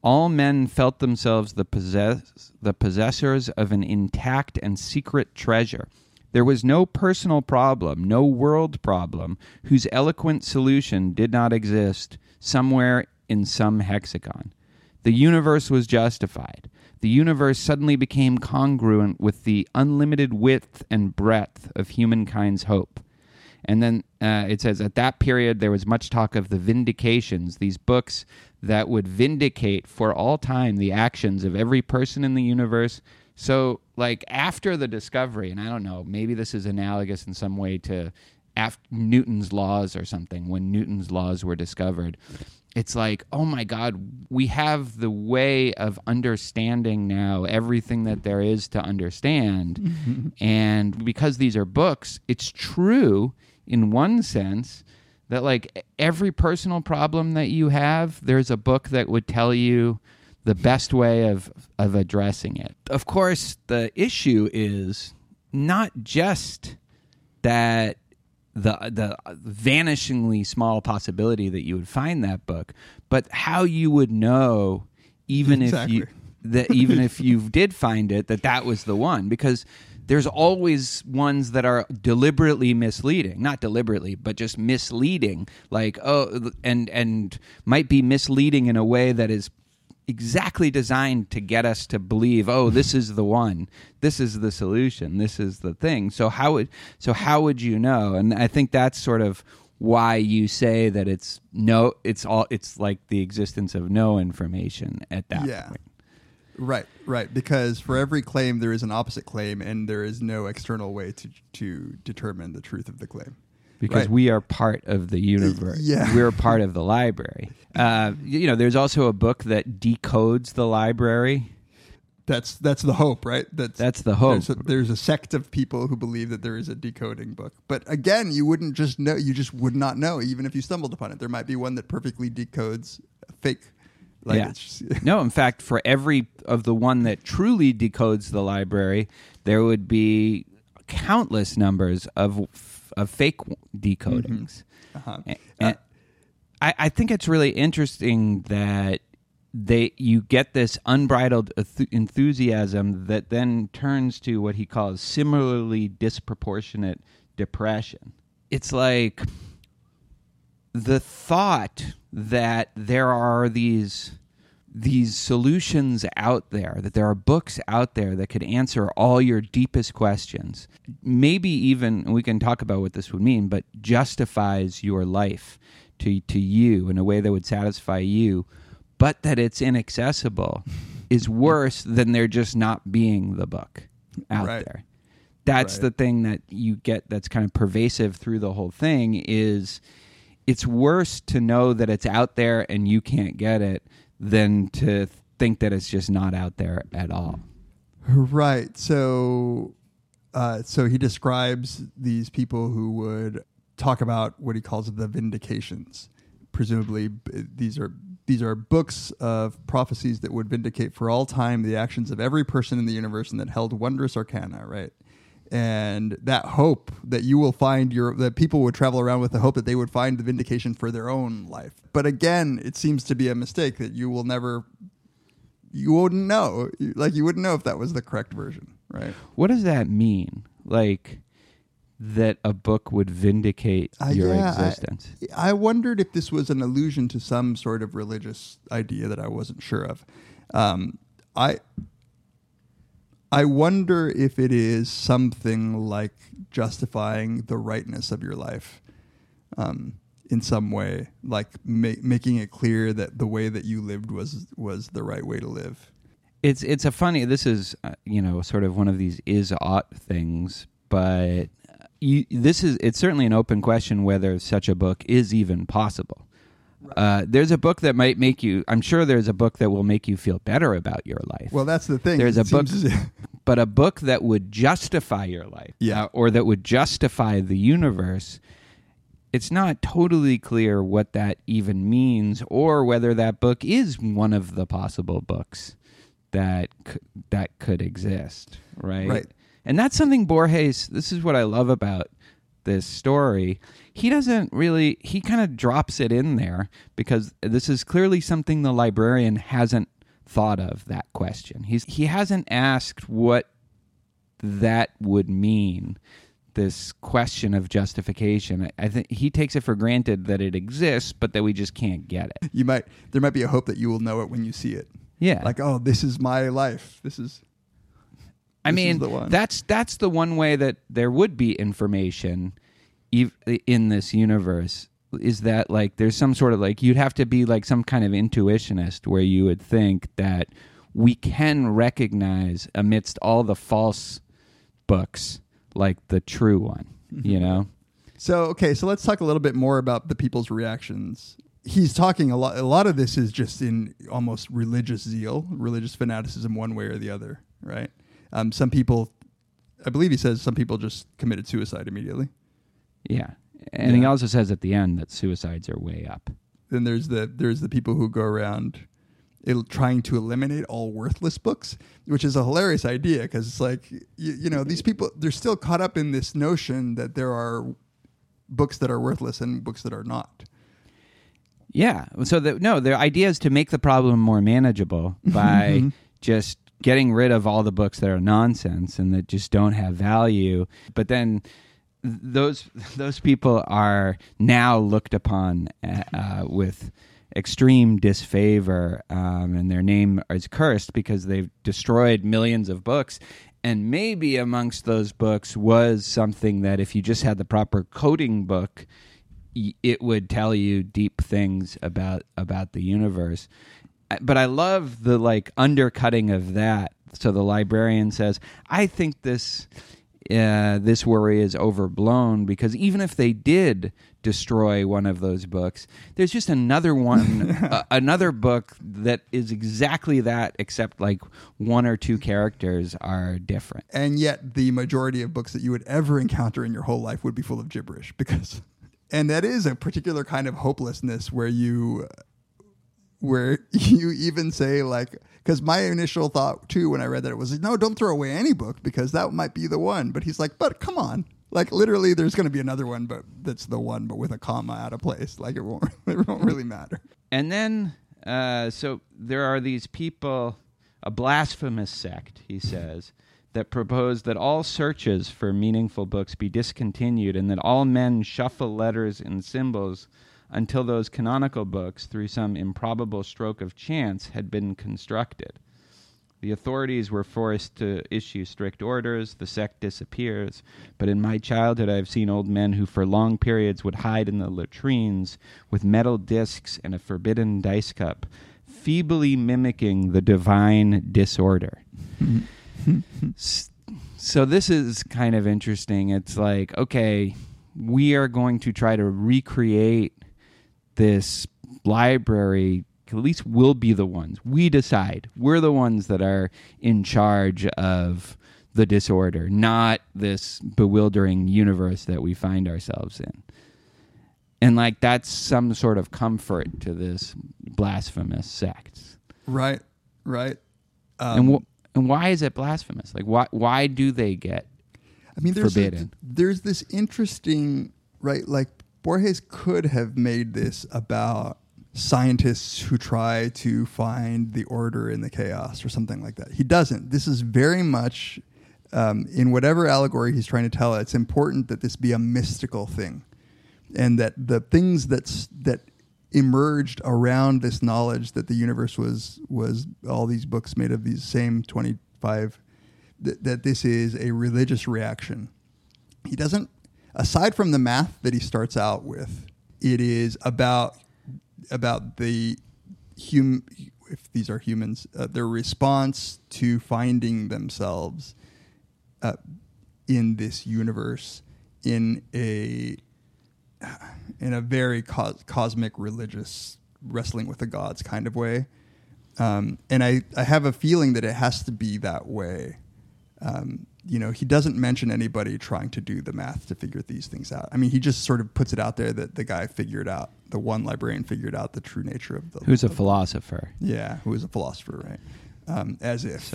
All men felt themselves the possess the possessors of an intact and secret treasure. There was no personal problem, no world problem, whose eloquent solution did not exist somewhere in some hexagon. The universe was justified. The universe suddenly became congruent with the unlimited width and breadth of humankind's hope. And then uh, it says, at that period, there was much talk of the vindications, these books that would vindicate for all time the actions of every person in the universe. So, like, after the discovery, and I don't know, maybe this is analogous in some way to after Newton's laws or something, when Newton's laws were discovered. It's like, oh my God, we have the way of understanding now everything that there is to understand. and because these are books, it's true in one sense that like every personal problem that you have, there's a book that would tell you the best way of of addressing it. Of course, the issue is not just that the the vanishingly small possibility that you would find that book, but how you would know even Exactly. if you that even if you did find it that that was the one because there's always ones that are deliberately misleading. Not deliberately but just misleading. Like oh and and might be misleading in a way that is exactly designed to get us to believe oh this is the one. This is the solution. This is the thing. So how would so how would you know? And i think that's sort of why you say that it's no it's all it's like the existence of no information at that Yeah. point Right, right. Because for every claim, there is an opposite claim, and there is no external way to to determine the truth of the claim. because Right. we are part of the universe. Yeah. We're part of the library. Uh, you know, there's also a book that decodes the library. That's that's the hope, right? That's That's the hope. There's a, there's a sect of people who believe that there is a decoding book, but again, you wouldn't just know. You just would not know, even if you stumbled upon it. There might be one that perfectly decodes a fake. Like yeah. no, in fact, for every of the one that truly decodes the library, there would be countless numbers of of fake decodings. Uh-huh. A- And I, I think it's really interesting that they you get this unbridled enthusiasm that then turns to what he calls similarly disproportionate depression. It's like the thought that there are these these solutions out there that there are books out there that could answer all your deepest questions maybe even and we can talk about what this would mean but justifies your life to to you in a way that would satisfy you but that it's inaccessible is worse than there just not being the book out Right. there that's Right. the thing that you get that's kind of pervasive through the whole thing is it's worse to know that it's out there and you can't get it than to think that it's just not out there at all. Right. So, uh, so he describes these people who would talk about what he calls the vindications. Presumably, these are these are books of prophecies that would vindicate for all time the actions of every person in the universe and that held wondrous arcana. Right. And that hope that you will find your that people would travel around with the hope that they would find the vindication for their own life. But again, it seems to be a mistake that you will never you wouldn't know. Like you wouldn't know if that was the correct version, right? What does that mean? Like that a book would vindicate Uh, your yeah, I- existence? I, wondered if this was an allusion to some sort of religious idea that I wasn't sure of. Um, I I wonder if it is something like justifying the rightness of your life um, in some way, like ma- making it clear that the way that you lived was was the right way to live. it's it's a funny this is uh, you know sort of one of these is ought things but you, this is it's certainly an open question whether such a book is even possible uh, there's a book that might make you i'm sure there's a book that will make you feel better about your life Well, that's the thing. there's It a book but a book that would justify your life Yeah. uh, or that would justify the universe it's not totally clear what that even means or whether that book is one of the possible books that c- that could exist right Right. and that's something Borges this is what I love about this story he doesn't really he kind of drops it in there because this is clearly something the librarian hasn't thought of that question he's he hasn't asked what that would mean this question of justification I- i think he takes it for granted that it exists but that we just can't get it you might there might be a hope that you will know it when you see it. yeah Like, oh, this is my life. This is I mean, that's that's the one way that there would be information ev- in this universe is that like there's some sort of like you'd have to be like some kind of intuitionist where you would think that we can recognize amidst all the false books like the true one, Mm-hmm. you know? So okay, so let's talk a little bit more about the people's reactions. He's talking a lot. A lot of this is just in almost religious zeal, religious fanaticism, one way or the other, right? Um, some people, I believe he says, some people just committed suicide immediately. Yeah. And he also says at the end that suicides are way up. Then there's the there's the people who go around il- trying to eliminate all worthless books, which is a hilarious idea because it's like you, you know these people they're still caught up in this notion that there are books that are worthless and books that are not. Yeah. So the no, the idea is to make the problem more manageable by just getting rid of all the books that are nonsense and that just don't have value. But then those those people are now looked upon uh, with extreme disfavor, um, and their name is cursed because they've destroyed millions of books. And maybe amongst those books was something that if you just had the proper coding book, it would tell you deep things about about the universe but i love the like undercutting of that. So the librarian says i think this uh, this worry is overblown because even if they did destroy one of those books there's just another one uh, another book that is exactly that except like one or two characters are different. And yet the majority of books that you would ever encounter in your whole life would be full of gibberish because and that is a particular kind of hopelessness where you where you even say like because my initial thought too when i read that it was no don't throw away any book because that might be the one. But he's like but come on. Like literally there's going to be another one but that's the one but with a comma out of place. Like it won't it won't really matter. And then, uh, so there are these people, a blasphemous sect, he says, that propose that all searches for meaningful books be discontinued and that all men shuffle letters and symbols until those canonical books, through some improbable stroke of chance, had been constructed. The authorities were forced to issue strict orders, the sect disappears, but in my childhood I have seen old men who for long periods would hide in the latrines with metal discs and a forbidden dice cup, feebly mimicking the divine disorder. So this is kind of interesting. It's like, okay, we are going to try to recreate this library at least we'll be the ones. We decide. We're the ones that are in charge of the disorder not this bewildering universe that we find ourselves in. And like that's some sort of comfort to this blasphemous sect. Right right. Um, and wh- and why is it blasphemous? Like why why do they get I mean, there's. A, there's this interesting right. Like Borges could have made this about scientists who try to find the order in the chaos or something like that. He doesn't. This is very much um, in whatever allegory he's trying to tell. It's important that this be a mystical thing, and that the things that's that emerged around this knowledge that the universe was was all these books made of these same 25 th- that this is a religious reaction he doesn't aside from the math that he starts out with it is about about the hum if these are humans uh, their response to finding themselves uh, in this universe in a in a very cos- cosmic religious wrestling with the gods kind of way. Um, and I, I have a feeling that it has to be that way. Um, you know, he doesn't mention anybody trying to do the math to figure these things out. I mean, he just sort of puts it out there that the guy figured out, the one librarian figured out the true nature of the. who's a philosopher Yeah, who is a philosopher, right? Um, as if.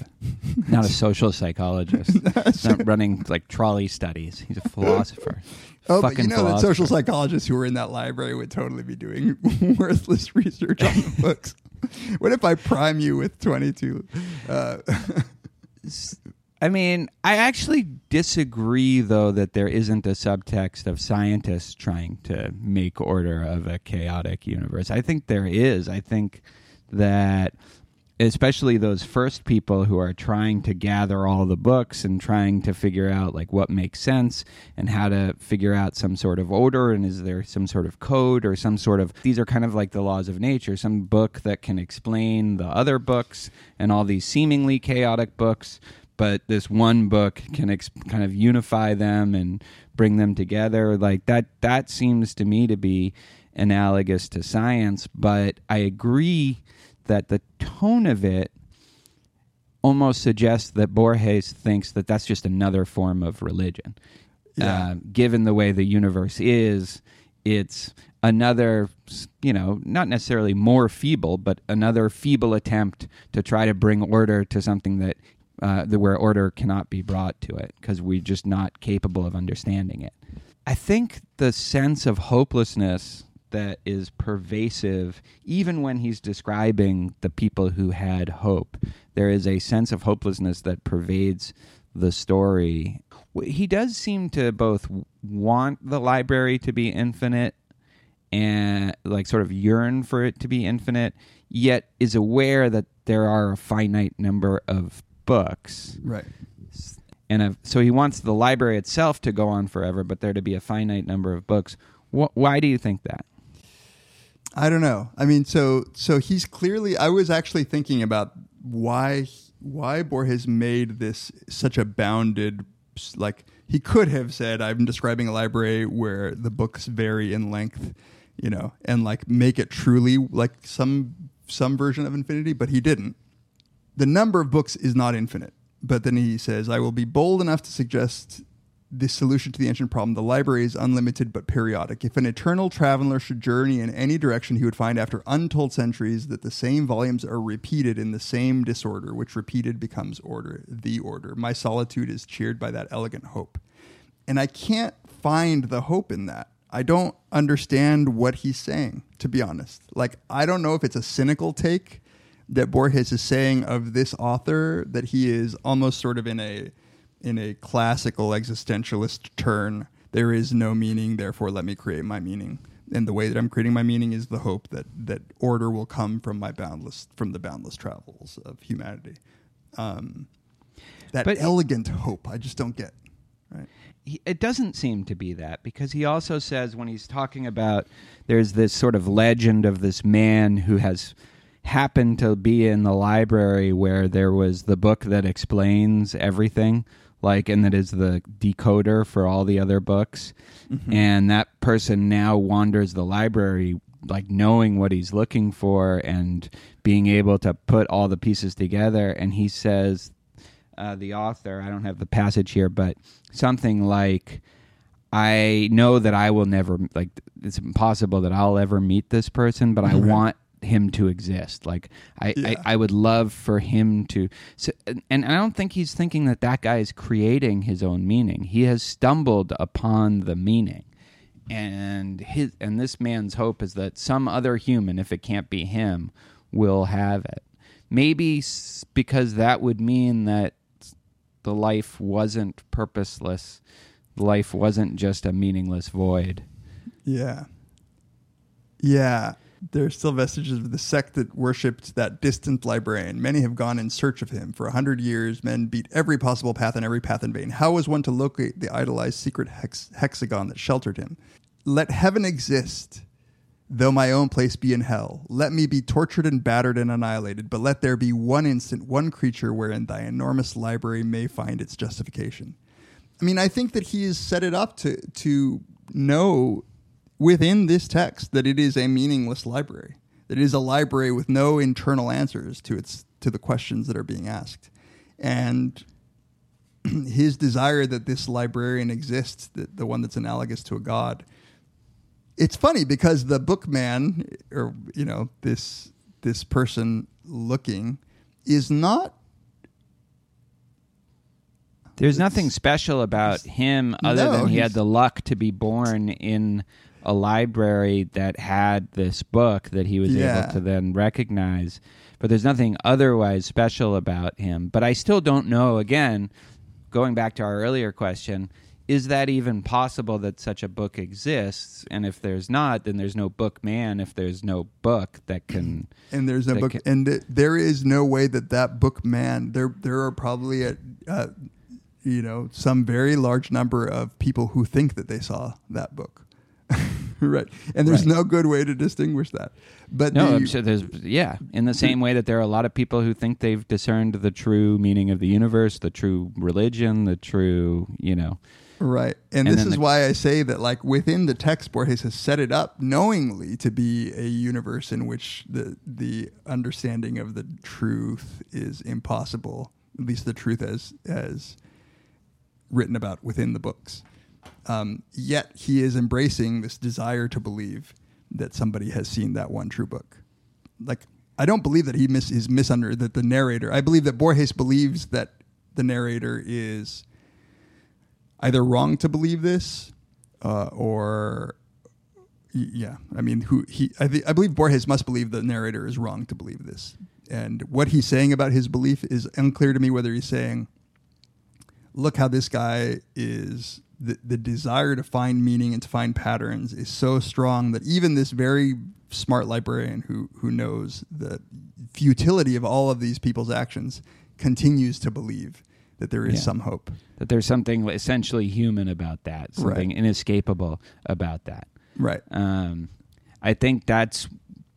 not a social psychologist not running like trolley studies he's a philosopher Oh, but you know that social psychologists who were in that library would totally be doing worthless research on the books. what if I prime you with 22? Uh, I mean, I actually disagree, though, that there isn't a subtext of scientists trying to make order of a chaotic universe. I think there is. I think that, especially those first people who are trying to gather all the books and trying to figure out like what makes sense and how to figure out some sort of order and is there some sort of code or some sort of these are kind of like the laws of nature some book that can explain the other books and all these seemingly chaotic books but this one book can ex- kind of unify them and bring them together like that that seems to me to be analogous to science but i agree that the tone of it almost suggests that Borges thinks that that's just another form of religion. Yeah. Uh, given the way the universe is, it's another, you know, not necessarily more feeble, but another feeble attempt to try to bring order to something that, uh, the, where order cannot be brought to it because we're just not capable of understanding it. I think the sense of hopelessness that is pervasive, even when he's describing the people who had hope, there is a sense of hopelessness that pervades the story. He does seem to both want the library to be infinite and like sort of yearn for it to be infinite, yet is aware that there are a finite number of books Right. and so he wants the library itself to go on forever, but there to be a finite number of books. Wh- why do you think that? I don't know. I mean, so so he's clearly. I was actually thinking about why why Borges made this such a bounded like he could have said I'm describing a library where the books vary in length, you know, and like make it truly like some some version of infinity, but he didn't. The number of books is not infinite, but then he says I will be bold enough to suggest the solution to the ancient problem. The library is unlimited but periodic. If an eternal traveler should journey in any direction, he would find after untold centuries that the same volumes are repeated in the same disorder, which repeated becomes order, the order. My solitude is cheered by that elegant hope. And I can't find the hope in that. I don't understand what he's saying, to be honest. Like, I don't know if it's a cynical take that Borges is saying of this author that he is almost sort of in a in a classical existentialist turn. There is no meaning, therefore let me create my meaning. And the way that I'm creating my meaning is the hope that that order will come from my boundless from the boundless travels of humanity. Um, that But- elegant hope, I just don't get. Right. He, it doesn't seem to be that because he also says when he's talking about there's this sort of legend of this man who has happened to be in the library where there was the book that explains everything like and that is the decoder for all the other books and that person now wanders the library like knowing what he's looking for and being able to put all the pieces together and he says uh, the author. I don't have the passage here, but something like, "I know that I will never like. It's impossible that I'll ever meet this person, but I want." Him to exist like I, Yeah. I i would love for him to so, and, and i don't think he's thinking that that guy is creating his own meaning he has stumbled upon the meaning and his and this man's hope is that some other human if it can't be him will have it maybe because that would mean that the life wasn't purposeless life wasn't just a meaningless void Yeah. Yeah. There are still vestiges of the sect that worshipped that distant librarian. Many have gone in search of him. For a hundred years, men beat every possible path and every path in vain. How was one to locate the idolized secret hex- hexagon that sheltered him? Let heaven exist, though my own place be in hell. Let me be tortured and battered and annihilated, but let there be one instant, one creature wherein thy enormous library may find its justification. I mean, I think that he has set it up to to know within this text that it is a meaningless library. That it is a library with no internal answers to its to the questions that are being asked. And his desire that this librarian exists, that the one that's analogous to a god. It's funny because the bookman or you know, this this person looking is not There's nothing special about him other No, than he had the luck to be born in a library that had this book that he was Yeah. able to then recognize. But there's nothing otherwise special about him. But I still don't know, again, going back to our earlier question, is that even possible that such a book exists? And if there's not, then there's no book man if there's no book that can. and there's no book, can- and th- there is no way that that book man there there are probably a, uh, you know some very large number of people who think that they saw that book, right? And there's Right. no good way to distinguish that. But No, the- I'm sure there's yeah. In the same way that there are a lot of people who think they've discerned the true meaning of the universe, the true religion, the true you know. Right. And, And this is the- why I say that like within the text Borges has set it up knowingly to be a universe in which the the understanding of the truth is impossible, at least the truth as as written about within the books. Um, yet he is embracing this desire to believe that somebody has seen that one true book. Like I don't believe that he mis- is misunder that the narrator. I believe that Borges believes that the narrator is either wrong to believe this uh, or yeah, I mean, who he? I, th- I believe Borges must believe the narrator is wrong to believe this, and what he's saying about his belief is unclear to me. Whether he's saying, "Look how this guy is." The, the desire to find meaning and to find patterns is so strong that even this very smart librarian who who knows the futility of all of these people's actions continues to believe that there is Yeah. some hope. That there's something essentially human about that, something Right. inescapable about that. Right. Um, I think that's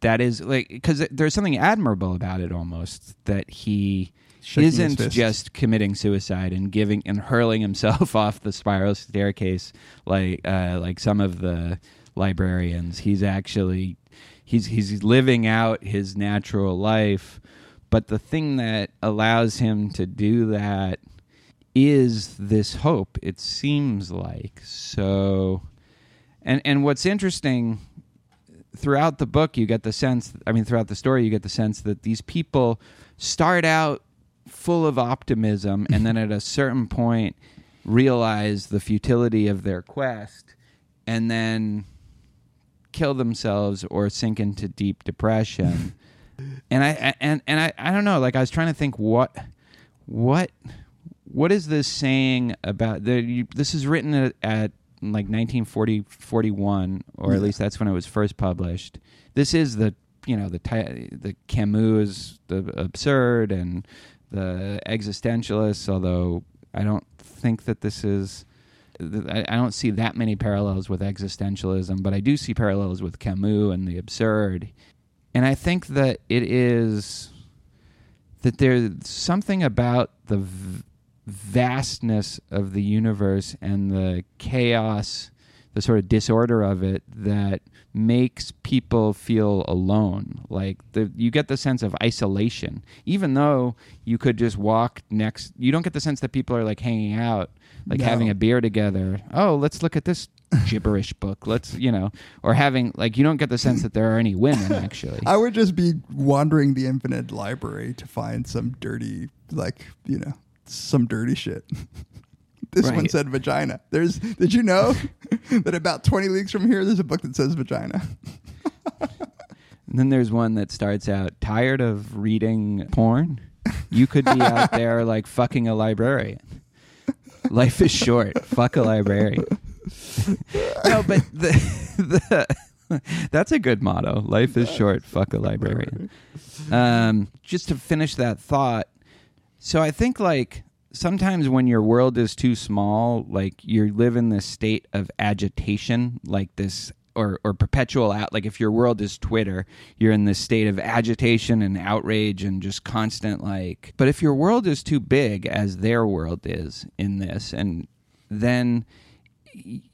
that is like because there's something admirable about it almost that he isn't just committing suicide and giving and hurling himself off the spiral staircase like uh, like some of the librarians. He's actually he's he's living out his natural life, but the thing that allows him to do that is this hope. It seems like so. And and what's interesting throughout the book, you get the sense. I mean, throughout the story, you get the sense that these people start out full of optimism, and then at a certain point, realize the futility of their quest, and then kill themselves or sink into deep depression. and I and and I, I don't know. Like I was trying to think what what what is this saying about the you, this is written at, at like 1940 41 or at least that's when it was first published this is the you know the the camus the absurd and the existentialists although i don't think that this is I don't see that many parallels with existentialism, but I do see parallels with Camus and the absurd. And I think that it is that there's something about the vastness of the universe and the chaos, the sort of disorder of it that makes people feel alone. Like the, you get the sense of isolation, even though you could just walk next. You don't get the sense that people are like hanging out, like No. having a beer together. Oh, let's look at this gibberish book. Let's you know, or having like you don't get the sense that there are any women actually. I would just be wandering the infinite library to find some dirty, like you know, some dirty shit. this one said vagina. There's. Did you know that about twenty leagues from here, there's a book that says vagina? And then there's one that starts out tired of reading porn. You could be out there like fucking a librarian. Life is short. Fuck a librarian. no, but the, the that's a good motto. Life is short. Fuck a librarian. Um, just to finish that thought. So I think like sometimes when your world is too small, like you live in this state of agitation, like this or or perpetual out like if your world is Twitter, you're in this state of agitation and outrage and just constant like but if your world is too big as their world is in this and then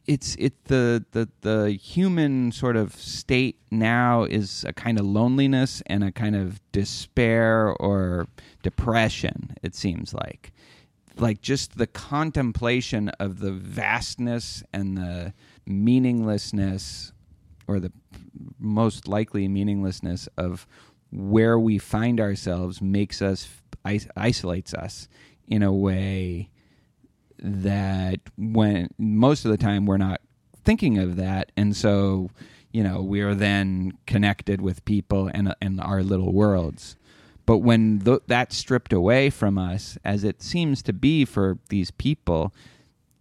it's it the the the human sort of state now is a kind of loneliness and a kind of despair or depression it seems like like just the contemplation of the vastness and the meaninglessness or the most likely meaninglessness of where we find ourselves makes us isolates us in a way that when most of the time we're not thinking of that. And so you know we are then connected with people and and our little worlds but when th- that's stripped away from us as it seems to be for these people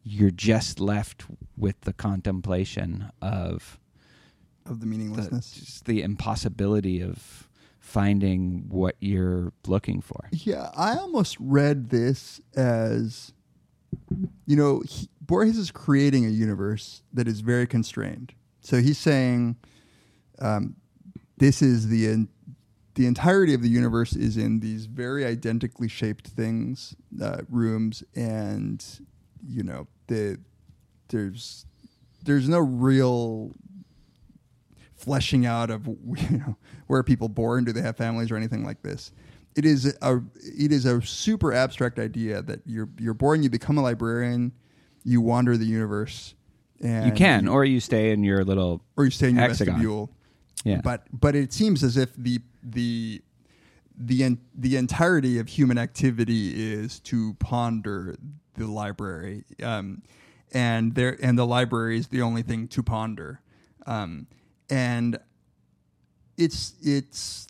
you're just left with the contemplation of Of the the, meaninglessness. just the impossibility of finding what you're looking for Yeah, I almost read this as, you know, he, Borges is creating a universe that is very constrained. So he's saying, um, this is the en- the entirety of the universe is in these very identically shaped things, uh, rooms, and you know, the there's there's no real fleshing out of you know where are people born do they have families or anything like this it is a it is a super abstract idea that you're you're born you become a librarian you wander the universe and you can or you stay in your little or you stay in your hexagon. vestibule Yeah. but but it seems as if the the the en- the entirety of human activity is to ponder the library um, and there and the library is the only thing to ponder. Um, and it's it's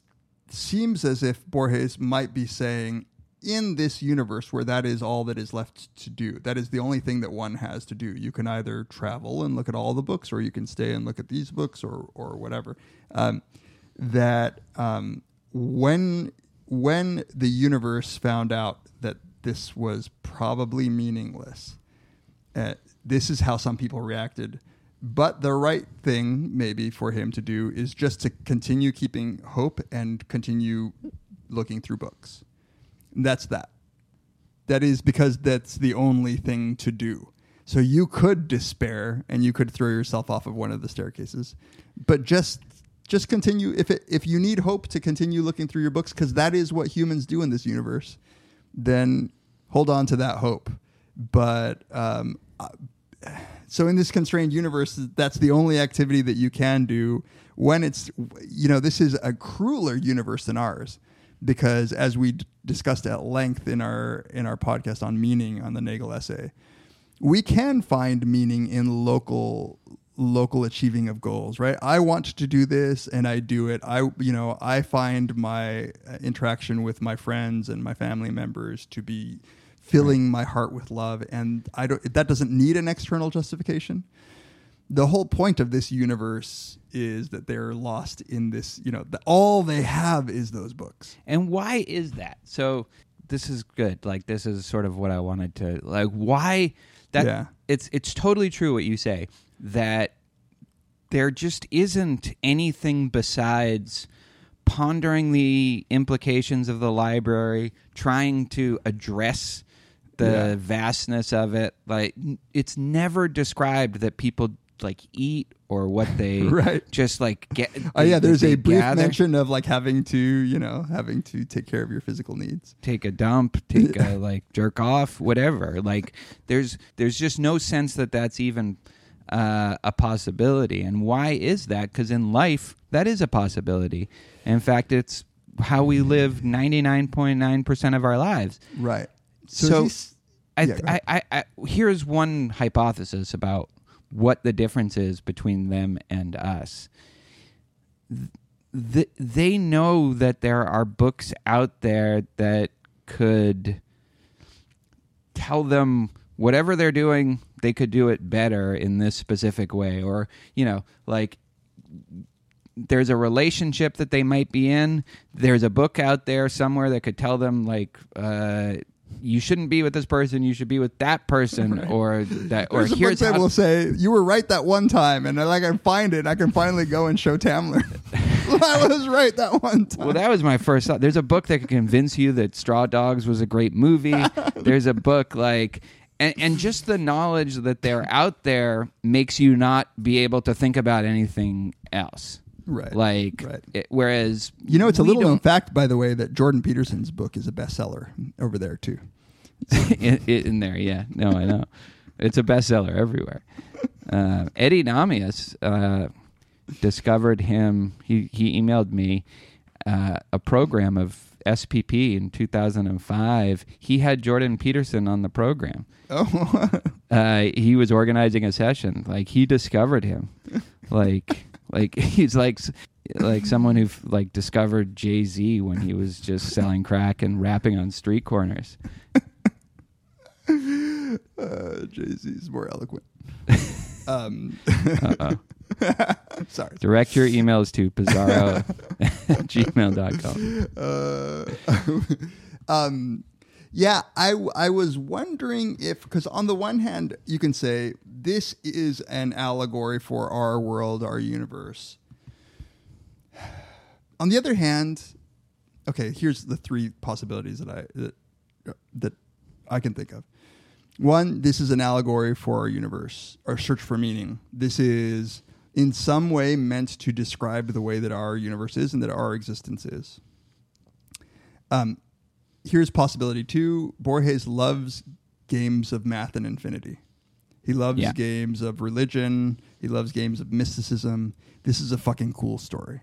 seems as if Borges might be saying in this universe where that is all that is left to do that is the only thing that one has to do you can either travel and look at all the books or you can stay and look at these books or or whatever um, that um, when when the universe found out that this was probably meaningless uh, this is how some people reacted but the right thing maybe for him to do is just to continue keeping hope and continue looking through books And that's that. That is because that's the only thing to do. So you could despair and you could throw yourself off of one of the staircases, but just just continue if it, if you need hope to continue looking through your books because that is what humans do in this universe. Then hold on to that hope. But um, uh, so in this constrained universe, that's the only activity that you can do when it's you know this is a crueler universe than ours because as we d- discussed at length in our in our podcast on meaning on the Nagel essay, we can find meaning in local local achieving of goals, right? I want to do this and I do it. I you know, I find my uh, interaction with my friends and my family members to be filling my heart with love and I don't that doesn't need an external justification the whole point of this universe is that they're lost in this you know the, all they have is those books And why is that? So this is good. Like this is sort of what I wanted to like why that Yeah. it's it's totally true what you say that there just isn't anything besides pondering the implications of the library, trying to address the Yeah. vastness of it. Like it's never described that people like eat or what they Right. just like get oh yeah there's a brief gather. mention of like having to you know having to take care of your physical needs take a dump, take a like jerk off, whatever. Like there's there's just no sense that that's even uh, a possibility. And why is that? Because in life, that is a possibility. In fact, it's how we live ninety nine point nine percent of our lives. right So, he's- I, yeah, I. I, I, here's one hypothesis about what the difference is between them and us. Th- they know that there are books out there that could tell them whatever they're doing, they could do it better in this specific way. Or, you know, like there's a relationship that they might be in. There's a book out there somewhere that could tell them like uh, you shouldn't be with this person. You should be with that person, or that, or There's a book that will say you were right that one time, and like I find it, I can finally go and show Tamler. I was right that one time. well, that was my first thought. There's a book that could convince you that Straw Dogs was a great movie. There's a book like. And, and just the knowledge that they're out there makes you not be able to think about anything else. Right. Like, Right. it- whereas you know, it's a little known fact, by the way, that Jordan Peterson's book is a bestseller over there too. in, in there. Yeah, no, I know. It's a bestseller everywhere. Uh, Eddy Nahmias uh, discovered him. He he emailed me uh, a program of SPP in 2005. He had Jordan Peterson on the program. Oh, Uh, he was organizing a session. Like he discovered him. Like like he's like like someone who like discovered Jay Z when he was just selling crack and rapping on street corners. uh, Jay Z's more eloquent. Um, Uh-oh. sorry. Direct your emails to pizarro at gmail.com. Uh, um, yeah, I, I was wondering if, because on the one hand, you can say this is an allegory for our world, our universe. On the other hand, okay, here's the three possibilities that I that, that I can think of. One, this is an allegory for our universe, our search for meaning. This is in some way meant to describe the way that our universe is and that our existence is. Um, here's possibility two Borges loves games of math and infinity. He loves Yeah. games of religion. He loves games of mysticism. This is a fucking cool story,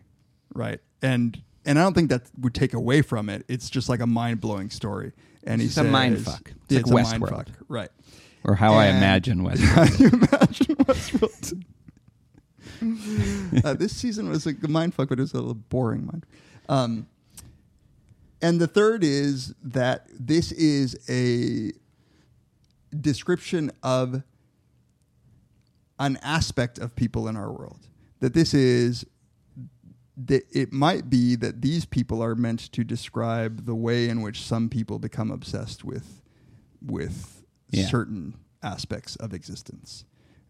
right? And and I don't think that would take away from it. It's just like a mind blowing story. And It's he a mind fuck. It's like it's a mind Westworld. fuck, right? or how I imagine West. How you imagine Westworld? uh, this season was a mind fuck, but it was a little boring mind. Um, and the third is that this is a description of an aspect of people in our world. That this is that it might be that these people are meant to describe the way in which some people become obsessed with with Yeah. certain aspects of existence.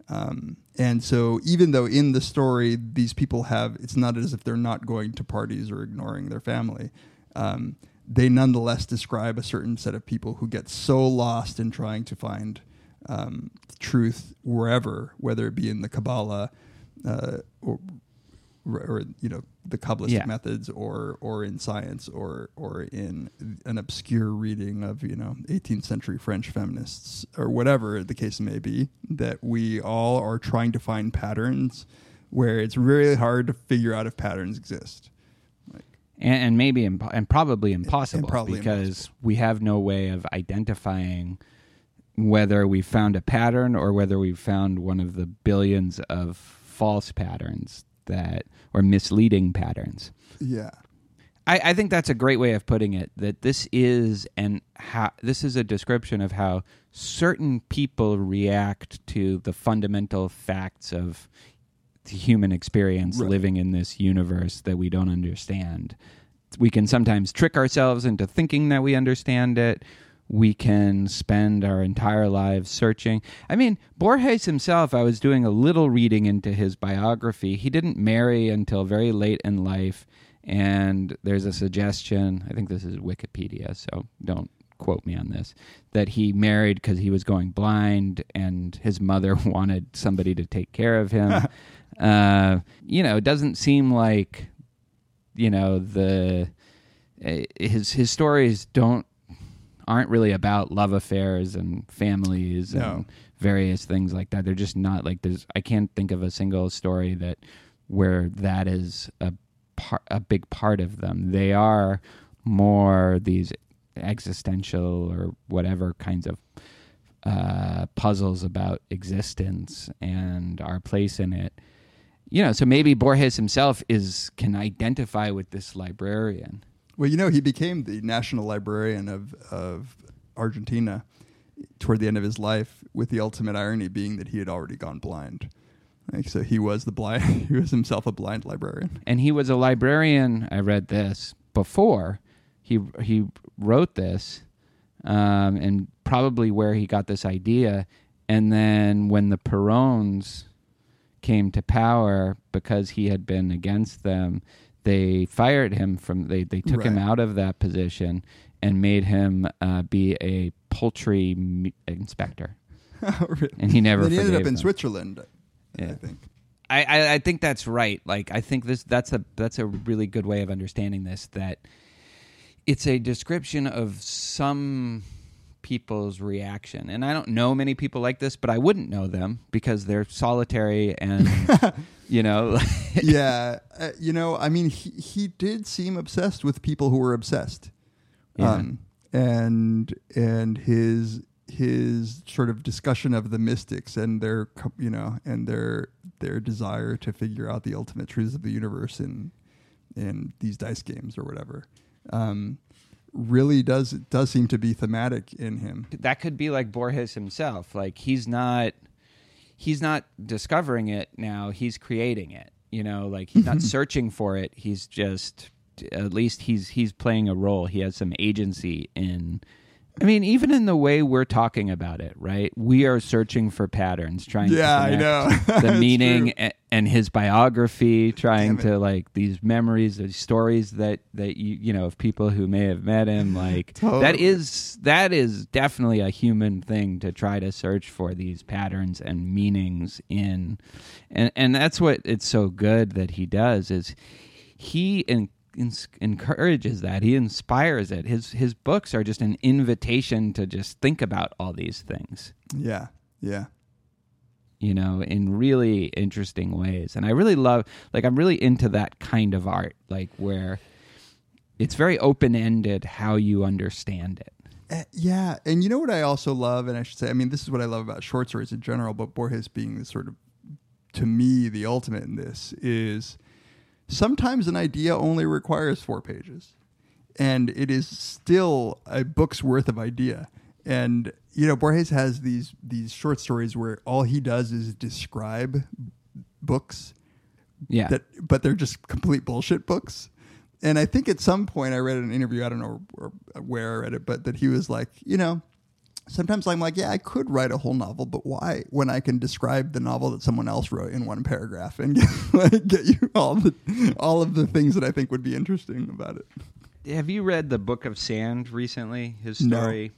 Um, and so, even though in the story these people have, it's not as if they're not going to parties or ignoring their family. Um, they nonetheless describe a certain set of people who get so lost in trying to find um, truth wherever, whether it be in the Kabbalah uh, or, or you know the Kabbalistic Yeah. methods, or or in science, or or in an obscure reading of you know 18th century French feminists, or whatever the case may be. That we all are trying to find patterns where it's really hard to figure out if patterns exist. and, and maybe imp- and probably impossible probably because impossible. we have no way of identifying whether we found a pattern or whether we found one of the billions of false patterns that or misleading patterns. Yeah. I, I think that's a great way of putting it. That this is and how this is a description of how certain people react to the fundamental facts of the human experience Right. living in this universe that we don't understand. We can sometimes trick ourselves into thinking that we understand it. We can spend our entire lives searching. I mean, Borges himself, I was doing a little reading into his biography. He didn't marry until very late in life. And there's a suggestion, I think this is Wikipedia, so don't quote me on this, that he married because he was going blind and his mother wanted somebody to take care of him. uh, you know, it doesn't seem like, you know, the uh, his his stories don't aren't really about love affairs and families No. and various things like that. They're just not like there's I can't think of a single story that where that is a part a big part of them. They are more these existential or whatever kinds of uh, puzzles about existence and our place in it. You know, so maybe Borges himself is can identify with this librarian. Well, you know, he became the national librarian of, of Argentina toward the end of his life, with the ultimate irony being that he had already gone blind. Like, so he was the blind, he was himself a blind librarian. and he was a librarian. I read this before he he wrote this, um, and probably where he got this idea. And then when the Perones came to power, because he had been against them, they fired him from. They they took him out of that position and made him uh, be a poultry me- inspector. And he never Then he ended up in them. Switzerland, I think. I, I, I think that's right. Like I think this that's a that's a really good way of understanding this. That it's a description of some people's reaction, and I don't know many people like this, but I wouldn't know them because they're solitary and you know. yeah, uh, you know, I mean, he, he did seem obsessed with people who were obsessed, Yeah. um, and and his his sort of discussion of the mystics and their you know and their their desire to figure out the ultimate truths of the universe in in these dice games or whatever um, really does does seem to be thematic in him. that could be like Borges himself. Like he's not he's not discovering it now, he's creating it. You know, like he's not searching for it. He's just at least he's he's playing a role. He has some agency in I mean, even in the way we're talking about it, right? We are searching for patterns, trying Yeah, I know. the meaning and, and his biography, trying to like these memories, these stories that that you you know of people who may have met him. Like that Totally. is that is definitely a human thing to try to search for these patterns and meanings in, and and that's what it's so good that he does is he in, ins encourages that he inspires it. His his books are just an invitation to just think about all these things Yeah, yeah. you know, in really interesting ways. And I really love, like, I'm really into that kind of art, like, where it's very open ended how you understand it. Uh, yeah, and you know what I also love, and I should say, I mean, this is what I love about short stories in general, but Borges being the sort of, to me, the ultimate in this is sometimes an idea only requires four pages, and it is still a book's worth of idea. And you know, Borges has these these short stories where all he does is describe books Yeah. that but they're just complete bullshit books. And I think at some point I read an interview, I don't know where I read it, but that he was like, you know, sometimes I'm like, yeah, I could write a whole novel, but why when I can describe the novel that someone else wrote in one paragraph and get, like, get you all the all of the things that I think would be interesting about it. Have you read the Book of Sand recently? His No. story.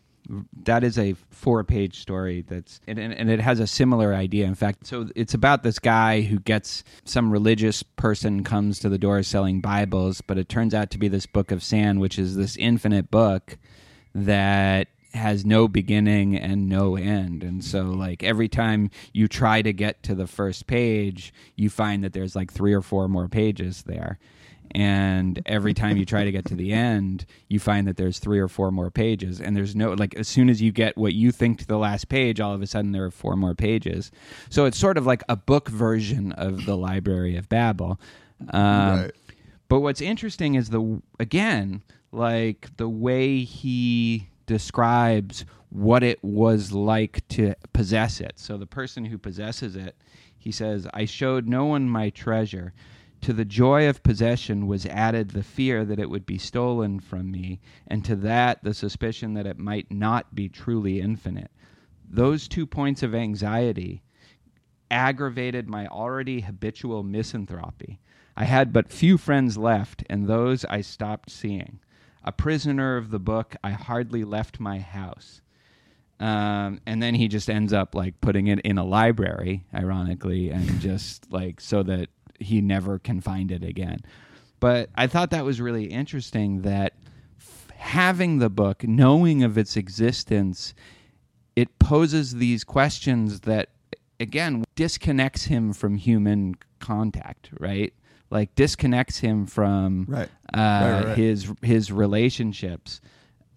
That is a four-page story. That's and, and, and it has a similar idea. In fact, so it's about this guy who gets some religious person comes to the door selling Bibles, but it turns out to be this Book of Sand, which is this infinite book that has no beginning and no end. And so like every time you try to get to the first page, you find that there's like three or four more pages there. And every time you try to get to the end, you find that there's three or four more pages. And there's no, like, as soon as you get what you think to the last page, all of a sudden there are four more pages. So it's sort of like a book version of the Library of Babel. Um, Right. but what's interesting is the again, like the way he describes what it was like to possess it. So the person who possesses it, he says, "I showed no one my treasure. To the joy of possession was added the fear that it would be stolen from me, and to that the suspicion that it might not be truly infinite. Those two points of anxiety aggravated my already habitual misanthropy. I had but few friends left, and those I stopped seeing. A prisoner of the book, I hardly left my house. Um, and then he just ends up like putting it in a library, ironically, and just like so that he never can find it again. But I thought that was really interesting that f- having the book, knowing of its existence, it poses these questions that again disconnects him from human contact right like disconnects him from Right. Uh, Right, right, his his relationships.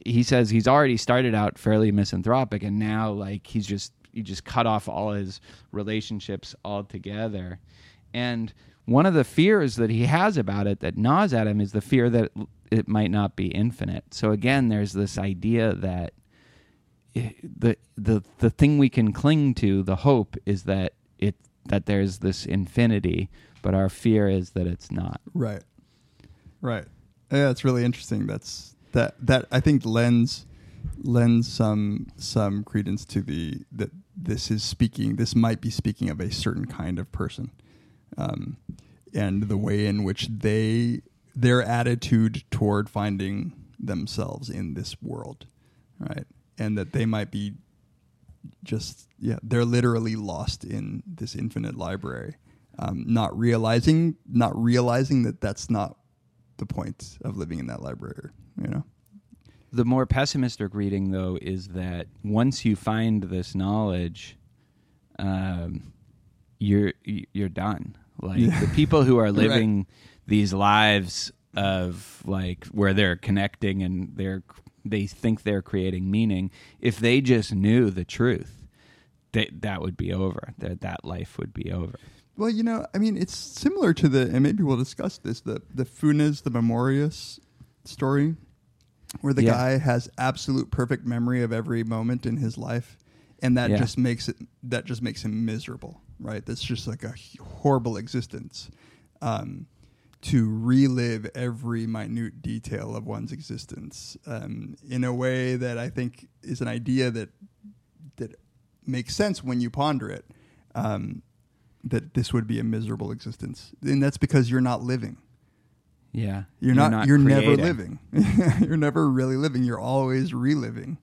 He says he's already started out fairly misanthropic and now like he's just he just cut off all his relationships altogether. And one of the fears that he has about it that gnaws at him is the fear that it might not be infinite. So again there's this idea that the the the thing we can cling to, the hope, is that it that there's this infinity, but our fear is that it's not. Right. Right. Yeah, it's really interesting. That's that that I think lends lends some some credence to the that this is speaking this might be speaking of a certain kind of person. Um, and the way in which they their attitude toward finding themselves in this world, right? And that they might be just yeah they're literally lost in this infinite library um, not realizing not realizing that that's not the point of living in that library you know The more pessimistic reading, though, is that once you find this knowledge, um, you're you're done. Like Yeah. the people who are Right. living these lives of like where they're connecting and they're they think they're creating meaning. If they just knew the truth, they, that would be over. That that life would be over. Well you know i mean it's similar to the and maybe we'll discuss this the the funes the memorious story where the Yeah. guy has absolute perfect memory of every moment in his life and that Yeah. just makes it that just makes him miserable right that's just like a horrible existence um, to relive every minute detail of one's existence um, in a way that i think is an idea that that makes sense when you ponder it um, that this would be a miserable existence and that's because you're not living Yeah, you're, not, you're never living. you're never really living. You're always reliving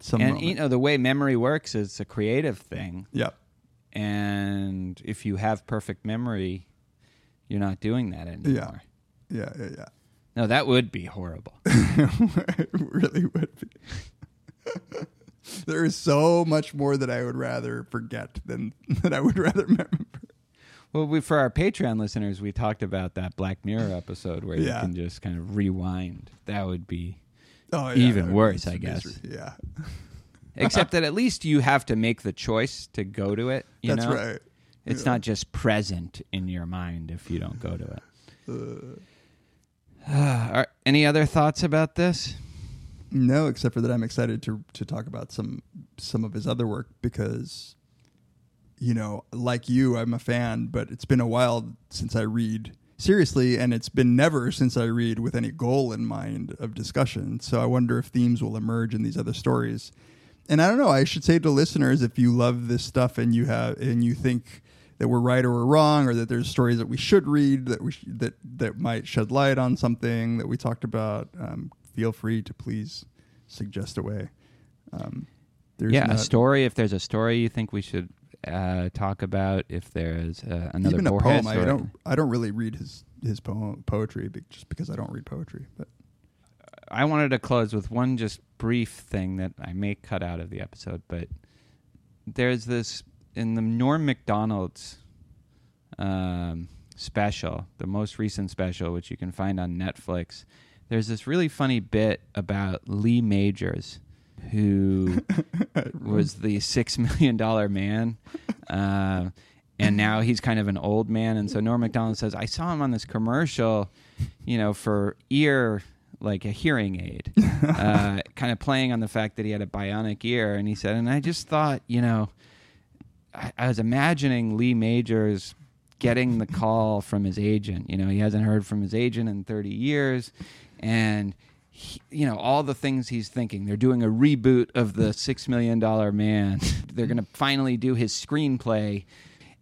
some And moment. you know the way memory works is a creative thing. yeah. and if you have perfect memory, you're not doing that anymore. Yeah. Yeah, yeah, No, that would be horrible. it really would be. there is so much more that I would rather forget than that I would rather remember. well, we, for our Patreon listeners, we talked about that Black Mirror episode where Yeah. you can just kind of rewind. That would be Oh, Even okay, worse, it's I guess. mystery. Yeah, Except that at least you have to make the choice to go to it. You that's know? right. It's not just present in your mind if you don't go to it. Uh. Are, any other thoughts about this? No, except for that I'm excited to to talk about some some of his other work because you know, like you, I'm a fan, but it's been a while since I read seriously and it's been never since I read with any goal in mind of discussion. So I wonder if themes will emerge in these other stories. And I don't know, I should say to listeners if you love this stuff and you have and you think that we're right or we're wrong or that there's stories that we should read that we sh- that that might shed light on something that we talked about um, feel free to please suggest away um, there's yeah, a story. If there's a story you think we should uh, talk about, if there's uh, another even a poem I don't I don't really read his his poem, poetry just because I don't read poetry but I wanted to close with one just brief thing that I may cut out of the episode, but there's this in the Norm Macdonald's um, special, the most recent special, which you can find on Netflix. There's this really funny bit about Lee Majors, who was the six million dollar man. Uh, and now he's kind of an old man. And so Norm Macdonald says, I saw him on this commercial, you know, for ear, like a hearing aid, uh, kind of playing on the fact that he had a bionic ear. And he said, and I just thought, you know, I, I was imagining Lee Majors getting the call from his agent. You know, he hasn't heard from his agent in 30 years. And, he, you know, all the things he's thinking. They're doing a reboot of the $6 million man. They're going to finally do his screenplay.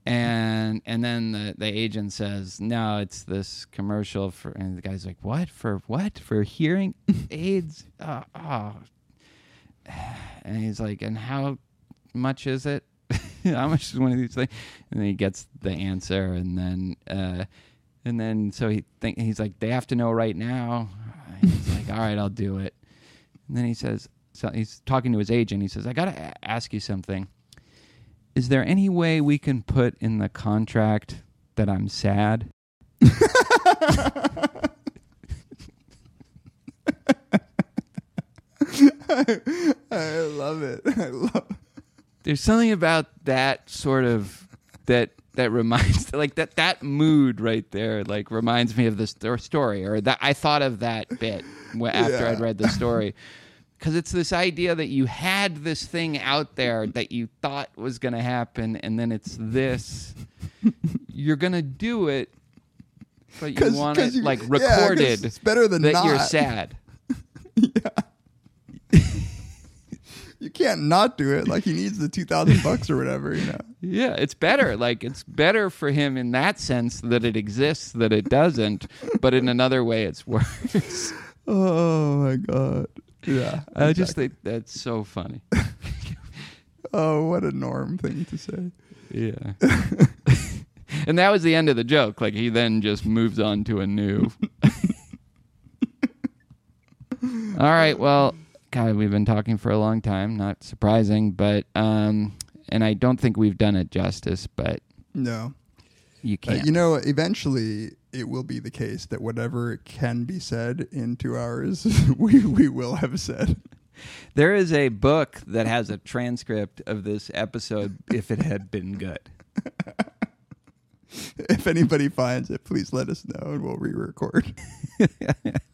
And and then the, the agent says, no, it's this commercial for, and the guy's like, what? For what? For hearing aids? Oh, oh. And he's like, and how much is it? how much is one of these things? And then he gets the answer, and then uh, and then so he think he's like, they have to know right now. He's like, all right, I'll do it. And then he says, so he's talking to his agent. He says, I gotta ask you something. Is there any way we can put in the contract that I'm sad? I love it I love there's something about that sort of that that reminds like that that mood right there like reminds me of this sto- story or that I thought of that bit after Yeah. I'd read the story because it's this idea that you had this thing out there that you thought was going to happen and then it's this you're going to do it but you want it you- like yeah, recorded it's better than that you're not. sad you can't not do it like he needs the 2000 bucks or whatever you know Yeah, it's better. Like it's better for him in that sense that it exists, that it doesn't. But in another way, it's worse. oh my god yeah I just think that's so funny. oh what a norm thing to say Yeah. and that was the end of the joke. Like he then just moves on to a new. All right. Well, God, we've been talking for a long time. Not surprising, but um, and I don't think we've done it justice. But no you Uh, can't. you know, eventually it will be the case that whatever can be said in two hours, we, we will have said. There is a book that has a transcript of this episode if it had been good. If anybody finds it, please let us know and we'll re record.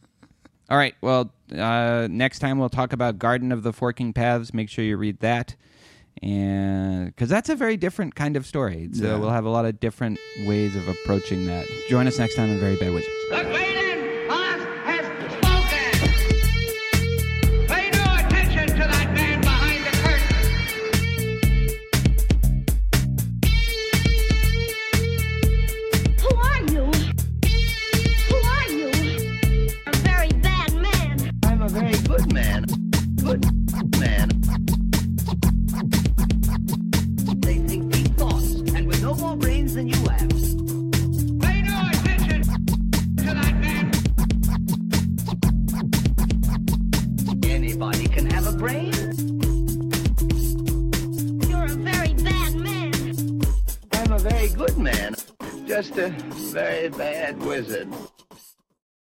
All right. Well, uh, next time we'll talk about Garden of the Forking Paths. Make sure you read that. And because that's a very different kind of story. So Yeah. we'll have a lot of different ways of approaching that. Join us next time on Very Bad Wizards. Brain. You're a very bad man. I'm a very good man. Just a very bad wizard.